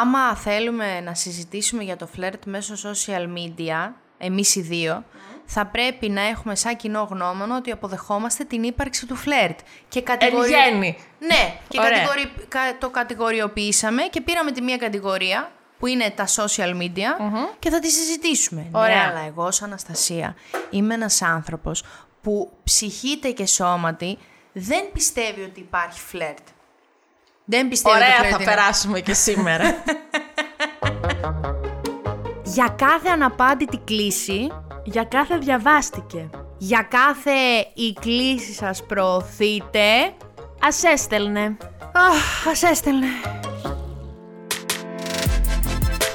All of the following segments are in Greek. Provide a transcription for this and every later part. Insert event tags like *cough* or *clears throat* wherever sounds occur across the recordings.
άμα θέλουμε να συζητήσουμε για το φλερτ μέσω social media, εμείς οι δύο, θα πρέπει να έχουμε σαν κοινό γνώμονο ότι αποδεχόμαστε την ύπαρξη του φλερτ. Και Εν κατηγορι... γέννη. Ναι, και Ωραία. κατηγορι... κα- το κατηγοριοποιήσαμε και πήραμε τη μία κατηγορία που είναι τα social media και θα τη συζητήσουμε. Ωραία. Ναι, αλλά εγώ ως Αναστασία είμαι ένας άνθρωπος που ψυχείται και σώματι δεν πιστεύει ότι υπάρχει φλερτ. Δεν πιστεύει ότι το Ωραία φλερτ θα είναι- περάσουμε και σήμερα. Για κάθε αναπάντητη κλίση, Για κάθε διαβάστηκε. για κάθε η κλίση σας προωθείτε, Ας έστελνε. αχ, ας έστελνε.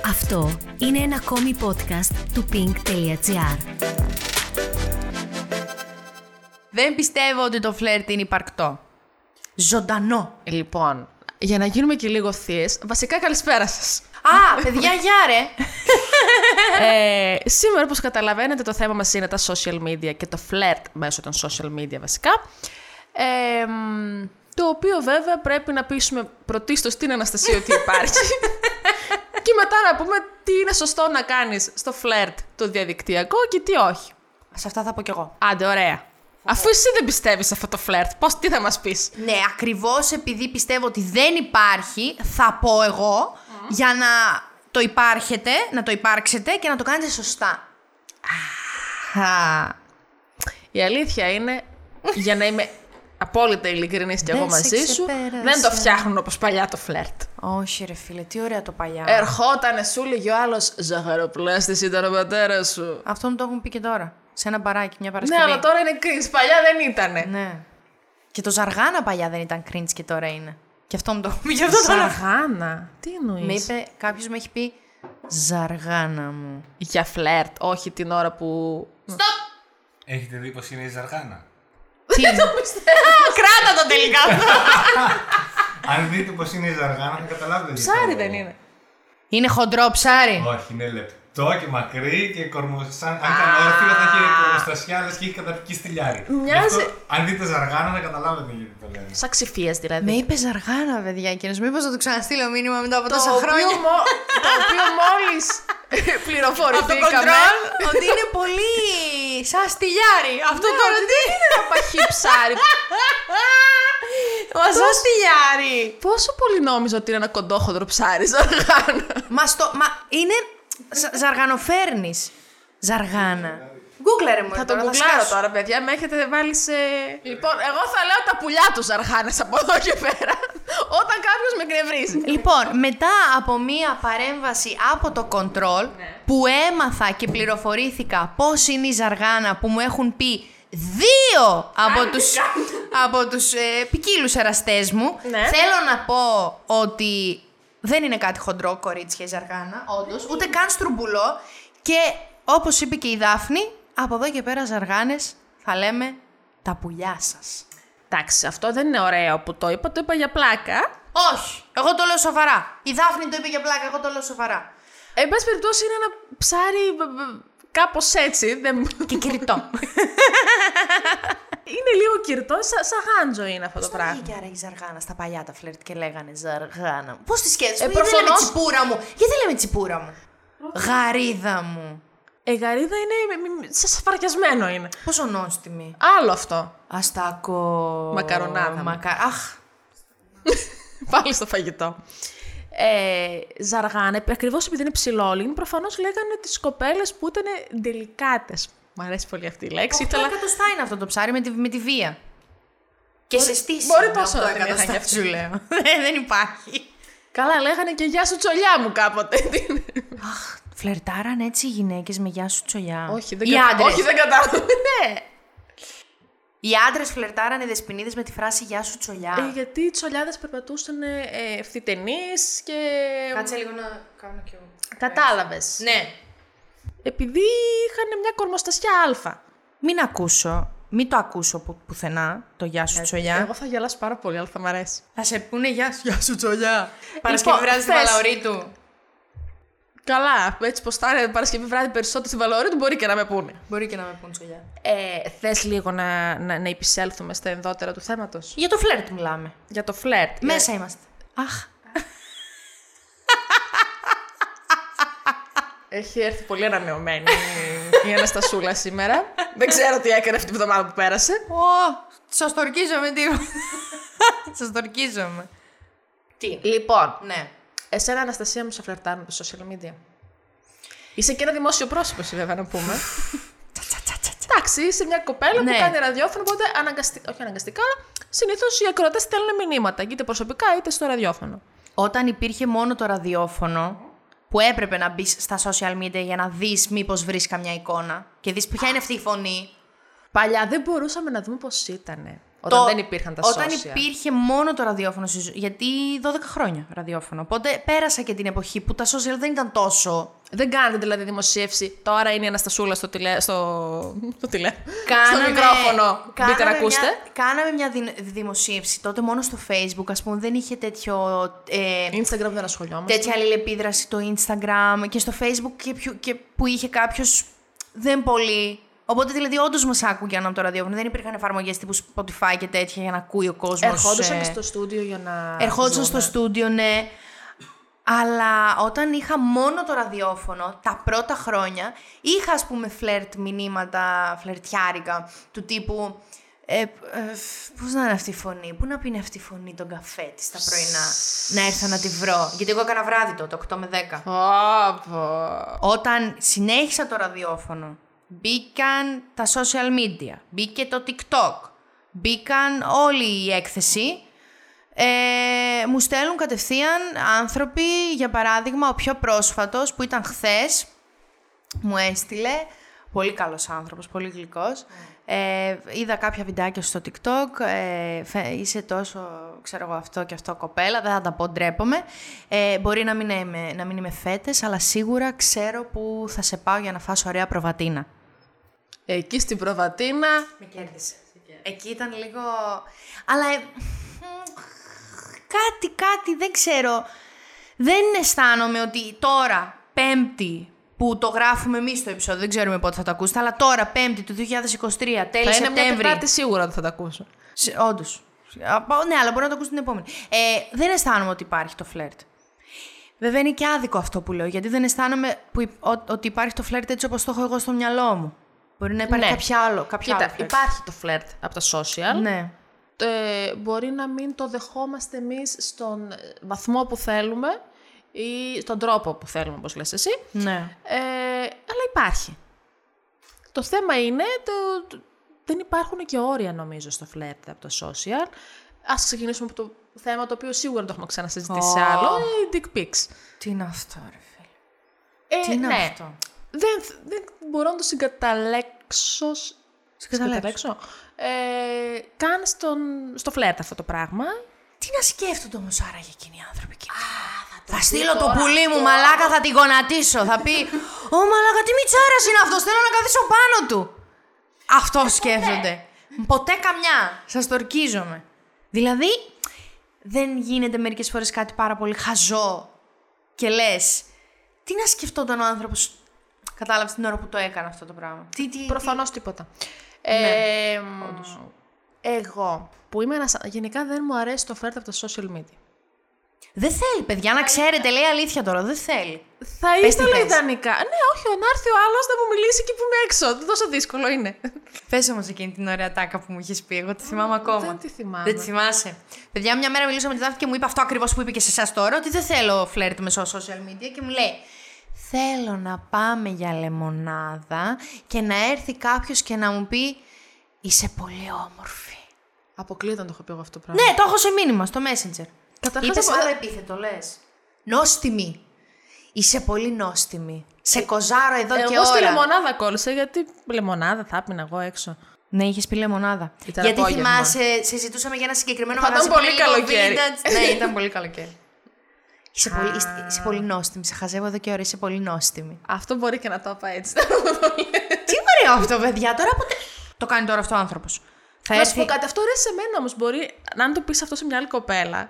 Αυτό είναι ένα ακόμη podcast του pink.gr. Δεν πιστεύω ότι το φλερτ είναι υπαρκτό. Ζωντανό. Λοιπόν, για να γίνουμε και λίγο θείες, βασικά καλησπέρα σας. Α, παιδιά, γεια ρε. *laughs* ε, σήμερα, όπως καταλαβαίνετε, το θέμα μας είναι τα social media και το flirt μέσω των social media βασικά. Ε, μ, το οποίο βέβαια πρέπει να πείσουμε πρωτίστως την Αναστασία ότι υπάρχει. *laughs* και μετά να πούμε τι είναι σωστό να κάνεις στο flirt το διαδικτυακό και τι όχι. Σε αυτά θα πω κι εγώ. Άντε, ωραία. Αφού εσύ δεν πιστεύεις σε αυτό το flirt, πώς, τι θα μας πεις; Ναι, ακριβώς επειδή πιστεύω ότι δεν υπάρχει, θα πω εγώ, για να το υπάρχετε, να το υπάρξετε και να το κάνετε σωστά. Α, Η αλήθεια είναι, για να είμαι απόλυτα ειλικρινής και εγώ Δεν σε μαζί σου, ξεπέρασα. δεν το φτιάχνουν όπως παλιά το φλερτ. όχι ρε φίλε, τι ωραία το παλιά. Ερχότανε, σου λέγει ο άλλος, ζαχαροπλάστης ήταν ο πατέρας σου. Αυτό μου το έχουν πει και τώρα. Σε ένα μπαράκι, μια Ναι, Παρασκευή. αλλά τώρα είναι cringe, παλιά δεν ήτανε. Ναι. Και το ζαργάνα παλιά δεν ήταν cringe και τώρα είναι. Και αυτό μου το έχουν *laughs* πει. Γι' αυτό το λέω. Ζαργάνα, τι εννοείς; Με είπε, κάποιος με έχει πει Ζαργάνα μου. Για φλερτ, όχι την ώρα που... Έχετε δει πως είναι η Ζαργάνα; Τι είναι; Κράτα το τελικά αυτό. *laughs* Αν δείτε πως είναι η Ζαργάνα θα καταλάβετε. γιατί Ψάρι το δεν λέω. είναι. Είναι χοντρό ψάρι. Όχι, είναι λεπτό και μακρύ και κορμοστασιά. Αν ήταν όρθιο θα είχε κορμοστασιά, λες και είχε καταπική στυλιάρι. Μοιάζει- Γι' αυτό, αν δείτε Ζαργάνα θα καταλάβετε γιατί το λένε. Σαν ξυφίας δηλαδή. Με είπε Ζαργάνα, παιδιά, εκείνος. Μήπως θα του ξαναστείλω μήνυμα μετά από το τόσα οποίο, χρόνια; μο- το οποίο μόλις *laughs* Από το πληροφορηθήκαμε... κοντρόλ ότι είναι πολύ σαν στυλιάρι. Αυτό τώρα τι είναι. ένα παχύ ψάρι. Μα σαν στυλιάρι. Πόσο πολύ νόμιζα ότι είναι ένα κοντόχοντρο ψάρι, ζαργάνα. Μα στο. Μα είναι. Ζα- Ζαργανοφέρνης. Ζαργάνα. Γκούγκλαρε μου. Θα το τώρα, γκουγκλάρω σκάσω. τώρα, παιδιά. Με έχετε βάλει σε. Λοιπόν, εγώ θα λέω τα πουλιά του ζαργάνες από εδώ και πέρα. Όταν κάποιος με εκνευρίζει. Λοιπόν, μετά από μία παρέμβαση από το control που έμαθα και πληροφορήθηκα πώς είναι η ζαργάνα που μου έχουν πει δύο από τους, από τους ε, ποικίλους εραστές μου, Ναι. θέλω να πω ότι δεν είναι κάτι χοντρό κορίτσια η ζαργάνα, όντως, ούτε καν στρουμπουλό και όπως είπε και η Δάφνη, από εδώ και πέρα ζαργάνες θα λέμε τα πουλιά σας. Εντάξει, αυτό δεν είναι ωραίο που το είπα, το είπα για πλάκα. Όχι, εγώ το λέω σοβαρά. Η Δάφνη το είπε για πλάκα, εγώ το λέω σοβαρά. Εν πάση περιπτώσει είναι ένα ψάρι κάπως έτσι. Δεν... Και κυριτό. *laughs* είναι λίγο κυρτό, σαν, σαν γάντζο είναι αυτό το Πώς πράγμα. βγήκε άρα η Ζαργάνα στα παλιά τα φλερτ και λέγανε Ζαργάνα μου. Πώς τη σκέφτεσαι, Ε, Γιατί δεν λέμε προφανώς- τσιπούρα μου. Γιατί δεν λέμε τσιπούρα μου. Γαρίδα μου. Ε, γαρίδα είναι μ- μ- σαν σφαρκιασμένο είναι. Πόσο νόστιμη. Άλλο αυτό. Αστακό. Μακαρονάδα μου. Μακα... Αχ. *laughs* Πάλι στο φαγητό. Ε, ζαργάνε, ακριβώς επειδή είναι ψηλόλιγνη, προφανώς λέγανε τις κοπέλες που ήταν ντελικάτες. Μ' αρέσει πολύ αυτή η λέξη. 8 Ήθελα... εκατοστά είναι αυτό το ψάρι με τη, με τη βία. Και σε στήσει. μπορεί με τόσο 8 να την είχαν εκατοστά, κι αυτή. Σου λέω. *laughs* Ε, δεν υπάρχει. Καλά, λέγανε και γεια σου τσολιά μου κάποτε. Αχ, φλερτάραν έτσι οι γυναίκες με γεια σου τσολιά. όχι, δεν οι κατα- άντρες. Όχι, δεν κατάλαβα. ναι. Οι άντρες φλερτάρανε δεσποινίδες με τη φράση Γεια σου τσολιά. Ε, γιατί οι τσολιάδες περπατούσαν ε, ευθυτενεί και. Κάτσε λίγο να κάνω κι εγώ. Κατάλαβες. Ναι. Επειδή είχαν μια κορμοστασιά Α. Μην ακούσω, μην το ακούσω που, πουθενά το γεια σου τσολιά. Εγώ θα γελάσω πάρα πολύ, αλλά θα μ' αρέσει. Θα σε πούνε γεια σου, γεια σου τσολιά. Παρασκευή Λοιπόν, βράδυ στη θες- Βαλαωρή του. Καλά, έτσι πως θα είναι Παρασκευή βράδυ περισσότερο στη Βαλόρη του, μπορεί και να με πούνε. Μπορεί και να με πούν τσολιά. Ε, θες λίγο να, να, να επισέλθουμε στα ενδότερα του θέματος; Για το φλερτ μιλάμε. Για το φλερτ. Μέσα είμαστε. Αχ. Έχει έρθει πολύ ανανεωμένη η Αναστασούλα σήμερα. Δεν ξέρω τι έκανε αυτή την εβδομάδα που πέρασε. Ω, σας το ορκίζομαι, τι. *laughs* σας το ορκίζομαι. Τι. Λοιπόν, Ναι. εσένα Αναστασία μου σε φλερτάρουν τα social media. Είσαι και ένα δημόσιο πρόσωπο, εσύ, βέβαια, να πούμε. *laughs* Εντάξει, είσαι μια κοπέλα Ναι. που κάνει ραδιόφωνο, οπότε αναγκαστικά, όχι αναγκαστικά, αλλά συνήθως οι ακροατές στέλνουν μηνύματα, είτε προσωπικά είτε στο ραδιόφωνο. Όταν υπήρχε μόνο το ραδιόφωνο, που έπρεπε να μπεις στα social media για να δεις μήπως βρεις καμιά εικόνα και δεις ποια είναι αυτή η φωνή. Παλιά δεν μπορούσαμε να δούμε πώς ήταν. Όταν Το- δεν υπήρχαν τα Όταν social. υπήρχε μόνο το ραδιόφωνο, στη ζω- γιατί 12 χρόνια ραδιόφωνο. Οπότε πέρασα και την εποχή που τα social δεν ήταν τόσο. Δεν κάνετε δηλαδή δημοσίευση. Τώρα είναι η Αναστασούλα στο τηλε... στο, στο, τηλε... στο Κάναμε- μικρόφωνο. Μπείτε να κάναμε ακούσετε. Μια, κάναμε μια δι- δημοσίευση τότε μόνο στο facebook, ας πούμε, δεν είχε τέτοιο... Ε, Instagram δεν ασχολιόμαστε. τέτοια αλληλεπίδραση το Instagram και στο Facebook και, πιο- και που είχε κάποιος δεν πολύ. Οπότε δηλαδή όντως μας άκουγαν από το ραδιόφωνο. Δεν υπήρχαν εφαρμογές τύπου Spotify και τέτοια για να ακούει ο κόσμος. Ερχόντουσαν και στο στούντιο για να. Ερχόντουσαν στο ζούμε. στούντιο, ναι. Αλλά όταν είχα μόνο το ραδιόφωνο, τα πρώτα χρόνια, είχα ας πούμε φλερτ μηνύματα, φλερτιάρικα, του τύπου ε, ε, πώς να είναι αυτή η φωνή, πού να πει είναι αυτή η φωνή τον καφέ της τα πρωινά, να έρθω να τη βρω. Γιατί εγώ έκανα βράδυ τότε, 8 με 10. Πω, πω. Όταν συνέχισα το ραδιόφωνο, μπήκαν τα social media, μπήκε το TikTok, μπήκαν όλη η έκθεση, ε, μου στέλνουν κατευθείαν άνθρωποι, για παράδειγμα, ο πιο πρόσφατος που ήταν χθες, μου έστειλε, πολύ καλός άνθρωπος, πολύ γλυκός, ε, είδα κάποια βιντεάκια στο TikTok, ε, φε- είσαι τόσο, ξέρω εγώ, αυτό και αυτό κοπέλα, δεν θα τα πω, ντρέπομαι. Ε, μπορεί να μην, είμαι, να μην είμαι φέτες, αλλά σίγουρα ξέρω που θα σε πάω για να φας ωραία προβατίνα. Εκεί στην προβατίνα. Με κέρδισε. Εκεί ήταν λίγο... Αλλά... ε, κάτι, κάτι, δεν ξέρω. Δεν αισθάνομαι ότι τώρα, πέμπτη, που το γράφουμε εμείς το επεισόδιο, δεν ξέρουμε πότε θα το ακούσετε, αλλά τώρα, πέμπτη του 2023, τέλη Θα είναι μια Σεπτέμβρη. Τετάρτη σίγουρα ότι θα τα ακούσω. Όντως. Ναι, αλλά μπορεί να το ακούσει την επόμενη. Ε, δεν αισθάνομαι ότι υπάρχει το φλερτ. Βέβαια είναι και άδικο αυτό που λέω, γιατί δεν αισθάνομαι που, υ- ο- ότι υπάρχει το φλερτ έτσι όπως το έχω εγώ στο μυαλό μου. Μπορεί να υπάρχει Ναι. κάποιο άλλο. Κάποιο Κοίτα, άλλο φλερτ. υπάρχει το φλερτ από τα social. Ναι. Ε, μπορεί να μην το δεχόμαστε εμείς στον βαθμό που θέλουμε ή στον τρόπο που θέλουμε, όπως λες εσύ. Ναι. Ε, αλλά υπάρχει. Το θέμα είναι το, το- δεν υπάρχουν και όρια νομίζω στο φλερτ από το social. Ας ξεκινήσουμε από το θέμα το οποίο σίγουρα το έχουμε ξανασυζητήσει σε Ω. άλλο, οι dick pics. Τι είναι αυτό, ρε φίλε; Ε, Τι είναι ναι. αυτό; Δεν, δεν μπορώ να το συγκαταλέξω. Συγκαταλέξω. Ε, καν στον, στο φλερτ αυτό το πράγμα. Τι να σκέφτονται όμως άραγε εκείνοι οι άνθρωποι εκεί. θα πει στείλω το τώρα πουλί μου, αυτό. μαλάκα, θα τη γονατίσω. θα πει Ω μαλάκα, τι μιτσάρας είναι αυτός, θέλω να καθίσω πάνω του. Αυτό σκέφτονται. Ποτέ καμιά. Σας το ορκίζομαι. Δηλαδή, δεν γίνεται μερικές φορές κάτι πάρα πολύ χαζό και λες, τι να σκεφτόταν ο άνθρωπος. Κατάλαβες την ώρα που το έκανα αυτό το πράγμα. Τι, τι, Προφανώς τίποτα. Ναι, Ε, εγώ που είμαι ένας, γενικά δεν μου αρέσει το φλερτ από τα social media. Δεν θέλει, παιδιά, να ξέρετε, λέει αλήθεια τώρα. Δεν θέλει. Θα Πες τι ήθελα θες. ιδανικά. Ναι, όχι, να έρθει ο άλλος να μου μιλήσει εκεί που είμαι έξω. Τόσο δύσκολο είναι. Πες όμως εκείνη την ωραία τάκα που μου είχες πει. Εγώ τη θυμάμαι ακόμα. Δεν τη θυμάμαι. Δεν τη θυμάσαι. Παιδιά, μια μέρα μιλούσα με τη Δάφη και μου είπε αυτό ακριβώς που είπε και σε εσάς τώρα, ότι δεν θέλω φλερτ με στο social media και μου λέει. Θέλω να πάμε για λεμονάδα και να έρθει κάποιος και να μου πει Είσαι πολύ όμορφη. Αποκλείεται να το έχω πει εγώ αυτό το πράγμα. Ναι, το έχω σε μήνυμα στο Messenger. Καταρχάς, Είπες απο- άλλο επίθετο, λες. Νόστιμη. Είσαι πολύ νόστιμη. Σε κοζάρω εδώ και Εγώ στη ώρα. λεμονάδα κόλλησα γιατί λεμονάδα θα πίνα εγώ έξω. Ναι, είχες πει λεμονάδα. Ήταν Γιατί απόγευμα. θυμάσαι, συζητούσαμε για ένα συγκεκριμένο Θα ήταν μαγαζί. πολύ που είναι λίγο καλοκαίρι. vintage. ναι, ήταν πολύ καλοκαίρι. Είσαι πολύ, είσαι, είσαι πολύ νόστιμη. Σε χαζεύω εδώ και ώρα. Είσαι πολύ νόστιμη. Αυτό μπορεί και να το είπα έτσι. Τι ωραίο αυτό, παιδιά. Τώρα ποτέ. Το κάνει τώρα αυτό ο άνθρωπος. Θα Να σου πω έρθει. κάτι, αυτό ρε σε μένα όμως μπορεί, να αν το πεις αυτό σε μια άλλη κοπέλα,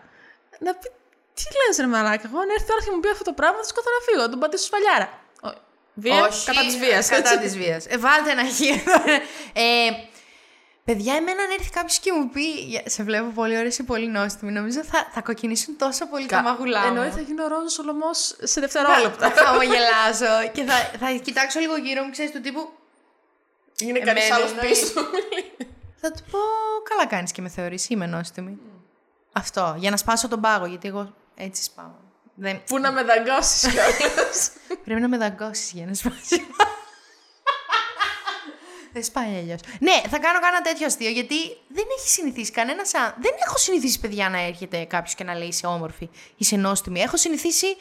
να πει τι λες, ρε μαλάκα. Εγώ αν έρθει τώρα και μου πει αυτό το πράγμα, θα σκοτώ να φύγω, θα τον πατήσω σφαλιάρα. Ω, Βία, Όχι, κατά της βίας. Κατά της βίας. Ε, βάλτε ένα χείο. ε, Παιδιά, εμένα αν έρθει κάποιος και μου πει «Για- Σε βλέπω πολύ ωραία, είσαι πολύ νόστιμη. Νομίζω θα, θα κοκκινήσουν τόσο πολύ τα μαγουλά μου. Εννοεί θα γίνει ο Ρόζος Σολομό σε θα, δευτερόλεπτα. θα χαμογελάσω και θα, θα κοιτάξω λίγο γύρω μου, ξέρεις του τύπου. Είναι κανείς κανεί άλλος άλλο πίσω. πίσω. Θα του πω, καλά κάνεις και με θεωρείς, είμαι νόστιμη. Αυτό, για να σπάσω τον πάγο, γιατί εγώ έτσι σπάω. Δεν... Πού να με δαγκώσεις κιόλας. Πρέπει να με δαγκώσεις για να σπάσει. Δεν σπάει αλλιώς. Ναι, θα κάνω κάνα τέτοιο αστείο γιατί δεν έχει συνηθίσει κανένα. Αν... Δεν έχω συνηθίσει, παιδιά, να έρχεται κάποιος και να λέει είσαι όμορφη, είσαι νόστιμη. Έχω συνηθίσει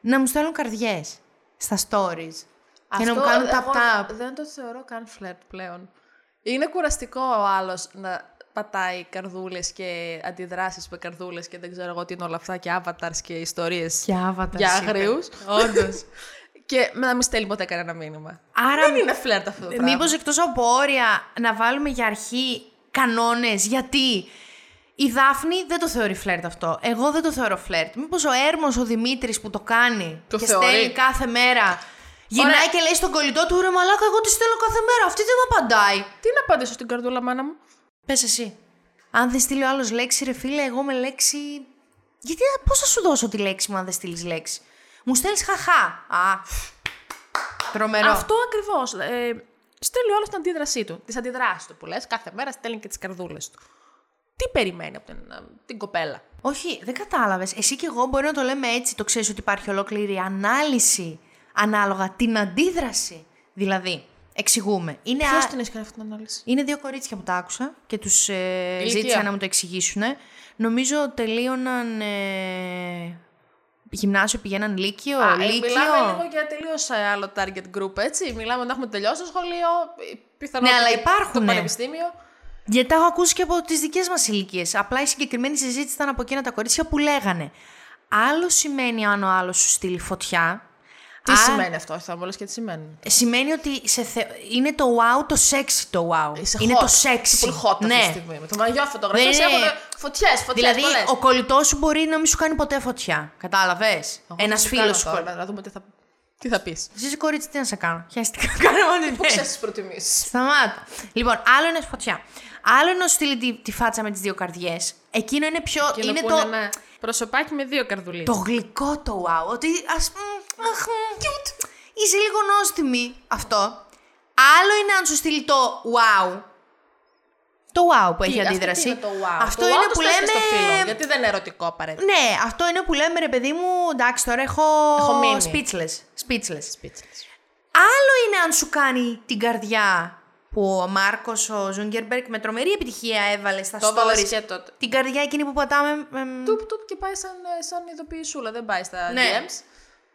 να μου στέλνουν καρδιές στα stories. και να μου κάνουν εγώ tap-tap. Δεν το θεωρώ καν φλερτ πλέον. Είναι κουραστικό ο άλλος να πατάει καρδούλες και αντιδράσεις με καρδούλες και δεν ξέρω εγώ τι είναι όλα αυτά και avatars και ιστορίες Και avatar. για αγρίου. *laughs* Όντως. Και να μην στέλνει ποτέ κανένα μήνυμα. Άρα Δεν είναι φλερτ αυτό το πράγμα. Μήπως εκτός από όρια να βάλουμε για αρχή κανόνες, γιατί; Η Δάφνη δεν το θεωρεί φλερτ αυτό. Εγώ δεν το θεωρώ φλερτ. Μήπως ο Έρμος ο Δημήτρης που το κάνει Το και θεωρεί. στέλνει κάθε μέρα. Γυρνάει Ωραία. και λέει στον κολλητό του ρε μαλάκα εγώ τη στέλνω κάθε μέρα. Αυτή δεν με απαντάει. Τι να απαντήσω στην καρδούλα, μάνα μου; Πες εσύ. Αν δεν στείλει ο άλλος λέξη ρε φίλε, εγώ με λέξη... Γιατί πώς θα σου δώσω τη λέξη μου αν δεν στείλεις λέξη; Μου στέλνεις χαχά. Α, τρομερό. Αυτό ακριβώς. Ε, στέλνει όλο την αντίδρασή του. Τις αντιδράσεις του που λες. Κάθε μέρα στέλνει και τις καρδούλες του. Τι περιμένει από την, ε, την κοπέλα; Όχι, δεν κατάλαβες. Εσύ και εγώ μπορεί να το λέμε έτσι, το ξέρεις ότι υπάρχει ολόκληρη ανάλυση ανάλογα την αντίδραση. Δηλαδή, εξηγούμε. Είναι, Ποιος α- την έχει κάνει αυτή την ανάλυση; είναι δύο κορίτσια που τα άκουσα και τους ε, Ηλικία. ζήτησα να μου το εξηγήσουν. Νομίζω τελείωναν ε, γυμνάσιο, πηγαίναν λύκειο, Α, ε, λύκειο. Μιλάμε λίγο για τελείως άλλο target group, έτσι. Μιλάμε να έχουμε τελειώσει το σχολείο, πιθανόν. Ναι, αλλά και υπάρχουν, Το ναι. πανεπιστήμιο. Γιατί τα έχω ακούσει και από τις δικές μας ηλικίες. Απλά η συγκεκριμένη συζήτηση ήταν από εκείνα τα κορίτσια που λέγανε. Άλλο σημαίνει αν ο άλλος σου στείλει φωτιά. Τι Α, σημαίνει αυτό, θα μου λες και τι σημαίνει; Σημαίνει ότι σε θε... είναι το wow, το sexy το wow. Είσαι είναι hot. το sexy. Είσαι πολύ hot αυτή ναι. τη στιγμή. Με το μαγιό φωτογραφίε Δεν είναι- έχουν φωτιές, φωτιές. Δηλαδή, ο κολλητός σου μπορεί να μην σου κάνει ποτέ φωτιά. Κατάλαβες; Ένας φίλος σου. Τώρα, να δούμε τι θα, τι θα πεις. Εσύ είσαι κορίτσι, τι να σε κάνω; Χαίστηκα. *laughs* Κάνω ό,τι Πού θες. ξέρεις τις προτιμήσεις; Σταμάτα. Λοιπόν, άλλο είναι φωτιά. Άλλο είναι να σου στείλει τη, τη φάτσα με τις δύο καρδιές. Εκείνο είναι πιο. είναι το, ένα προσωπάκι με δύο καρδουλίδες. το γλυκό το wow. Ότι ας πούμε. Αχ, μ, cute. Είσαι λίγο νόστιμη. Αυτό. Άλλο είναι αν σου στείλει το wow. Το wow που έχει αντίδραση. Αυτό είναι, το wow; Αυτό το είναι wow που το στέλνεις λέμε. Στο φίλο, γιατί δεν είναι ερωτικό απαραίτητα. Ναι, αυτό είναι που λέμε ρε παιδί μου. Εντάξει, τώρα έχω. Έχω μείνει. Speechless. Speechless. Speechless. Άλλο είναι αν σου κάνει την καρδιά που ο Μάρκος ο Ζούγκερμπεργκ με τρομερή επιτυχία έβαλε στα Το έβαλες stories. και τότε. Την καρδιά εκείνη που πατάμε. εμ, Τουπ τουπ και πάει σαν, ε, σαν ειδοποιησούλα, δεν πάει στα Ναι. DMs.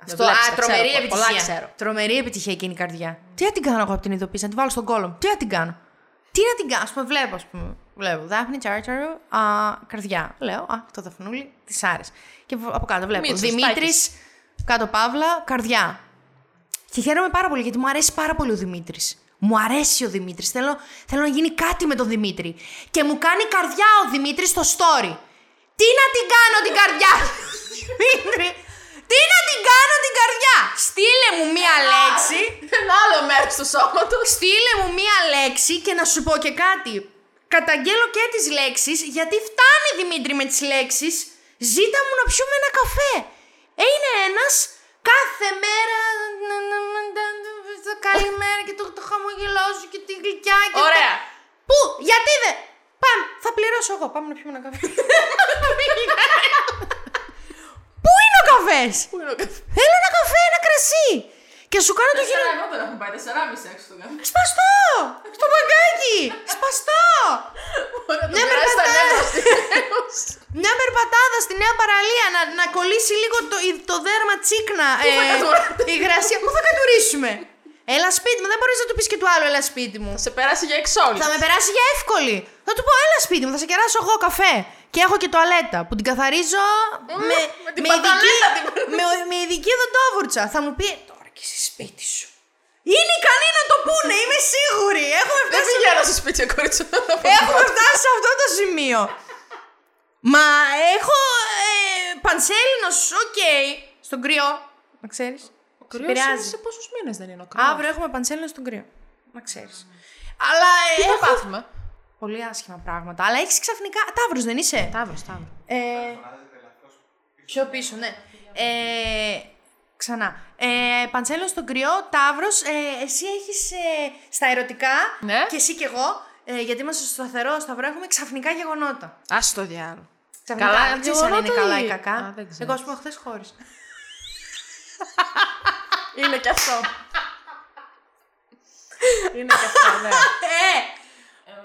Αυτό, Δεν βλέπεις, α, τα τρομερή ξέρω, επιτυχία. Πολλά ξέρω. Τρομερή επιτυχία εκείνη η καρδιά. Τι να την κάνω εγώ από την ειδοποίηση, να την βάλω στον κόλλο. Τι να την κάνω. Τι να την κάνω. Α πούμε, βλέπω, ας πούμε. Βλέπω. Δάφνη, τσάρτσαρο, α, καρδιά. Λέω, α, το δαφνούλι, της άρεσε. Και β- από κάτω βλέπω. Μίτσος, Δημήτρης, Τάκης. κάτω παύλα, καρδιά. Και χαίρομαι πάρα πολύ γιατί μου αρέσει πάρα πολύ ο Δημήτρης. Μου αρέσει ο Δημήτρης. Θέλω, θέλω να γίνει κάτι με τον Δημήτρη. Και μου κάνει καρδιά ο Δημήτρης στο story. Τι να την κάνω την καρδιά, *laughs* Δημήτρη; Τι να την κάνω την καρδιά. Στείλε μου μία λέξη. Ένα άλλο μέρος του σώματος. Στείλε μου μία λέξη και να σου πω και κάτι. Καταγγέλω και τις λέξεις, γιατί φτάνει Δημήτρη με τις λέξεις. Ζήτα μου να πιούμε ένα καφέ. Ε, είναι ένας κάθε μέρα. Καλημέρα και το, το χαμογελό σου και τη γλυκιά και. το- Ωραία. Πού, γιατί δεν. Πάμε, θα πληρώσω εγώ. Πάμε να πιούμε ένα καφέ. *laughs* *laughs* Πού είναι ο καφές Πού είναι ο καφέ; Θέλω ένα καφέ, ένα κρασί. Και σου κάνω το γύρο. εγώ δεν έχουμε πάει 4,5 έξω στο καφέ. Σπαστό! Στο μπαγκάκι! Σπαστό! Μπορεί να το Μια περάσει τα περπατά- νεύρα στη *laughs* Μια περπατάδα στη νέα παραλία να, να κολλήσει λίγο το, το δέρμα τσίκνα. θα κατουράσετε; η γρασία. Πού θα κατουρίσουμε; Έλα σπίτι μου, δεν μπορείς να του πεις και του άλλου, έλα σπίτι μου. Σε περάσει για εξώλης. Θα με περάσει για εύκολη. Θα του πω, έλα σπίτι μου, θα σε κεράσω εγώ καφέ. Και έχω και τουαλέτα που την καθαρίζω με, με την με, παταλέτα ειδική, την με, με ειδική δοντόβουρτσα. Θα μου πει, τώρα και εσύ σπίτι σου. Είναι ικανοί να το πούνε, είμαι σίγουρη. Έχουμε Δεν φτάσει, πηγαίνω στο σπίτι, κορίτσο. έχουμε φτάσει σε αυτό το σημείο. Μα έχω ε, πανσέλινος, οκ. Στον κρυό. Να ξέρεις. Ο Σε κρυός πειράζει. είναι σε πόσους μήνες δεν είναι ο κρυός. Αύριο έχουμε πανσέλινο στον κρύο. Να ξέρεις. Αλλά Τι θα έχω πάθουμε. Πολύ άσχημα πράγματα. Αλλά έχεις ξαφνικά. Ταύρος δεν είσαι; Ταύρος, ταύρος. Ε, πιο πίσω, ναι. Ε, ξανά. Ε, Παντσέλο στον κρυό, Ταύρος, ε, εσύ έχεις στα ερωτικά Ναι. και εσύ και εγώ, ε, γιατί είμαστε στο σταθερό σταυρό, έχουμε ξαφνικά γεγονότα. Α το διάλογο. Ξαφνικά, Καλά, δεν ξέρεις αν είναι γεγονότα καλά ή- ή κακά. Α, δεν ξέρω. εγώ, ας πούμε, χθες χώρισα. *laughs* Είναι και αυτό. Είναι και αυτό, ναι.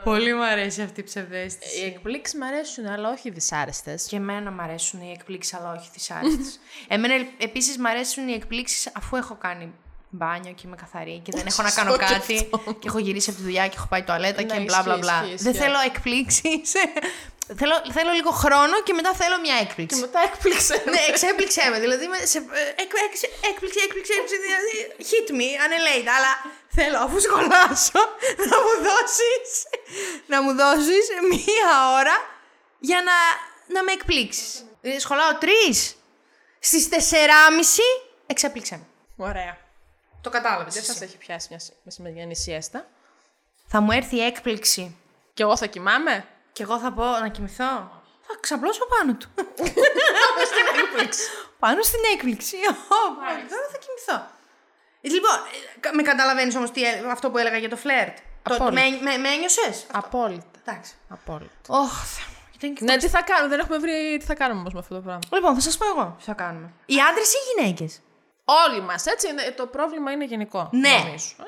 Πολύ μου αρέσει αυτή η ψευδέστηση. Οι εκπλήξεις μου αρέσουν, αλλά όχι δυσάρεστες. Και εμένα μου αρέσουν οι εκπλήξεις, αλλά όχι δυσάρεστες. *laughs* εμένα επίσης μου αρέσουν οι εκπλήξεις αφού έχω κάνει μπάνιο και είμαι καθαρή και δεν έχω να *laughs* κάνω Σωστό και κάτι αυτό. και έχω γυρίσει από τη δουλειά και έχω πάει τουαλέτα Ναι, και μπλα μπλα ισχύει, μπλα. ισχύει, Δεν ισχύει. θέλω εκπλήξεις. *laughs* θέλω, θέλω λίγο χρόνο και μετά θέλω μια έκπληξη. Μετά έκπληξε. ναι, εξέπληξέ με. Δηλαδή, με, σε, ε, εκ, έκ- έκπληξη, έκπληξη, έκπληξη. Δηλαδή, hit me, unalate. Αλλά θέλω, αφού σχολάσω, *laughs* να μου δώσεις, να μου δώσεις μία ώρα για να, να με εκπλήξεις. Δηλαδή, σχολάω τρεις. Στις τεσσεράμιση, εξέπληξέ με. Ωραία. Το κατάλαβες Δεν θα εσύ. σε έχει πιάσει μια μεσημεριανή σιέστα. Θα μου έρθει η έκπληξη Και εγώ θα κοιμάμαι. Και εγώ θα πω να κοιμηθώ. Θα ξαπλώσω πάνω του. πάνω στην έκπληξη. Ω, Τώρα θα κοιμηθώ. Ε, Λοιπόν, ε, κα- με καταλαβαίνεις όμως αυτό που έλεγα για το φλερτ. Το, το, με, Απόλυτα. με, με ένιωσες; Απόλυτα. Εντάξει. Απόλυτα. Ωχ, Θεέ μου, ήταν και Ναι, τι θα κάνουμε, δεν έχουμε βρει τι θα κάνουμε όμως με αυτό το πράγμα. Λοιπόν, θα σας πω εγώ τι θα κάνουμε. Οι άντρες ή γυναίκες; Όλοι μας, έτσι. είναι- Το πρόβλημα είναι γενικό. Ναι. νομίζω, ε.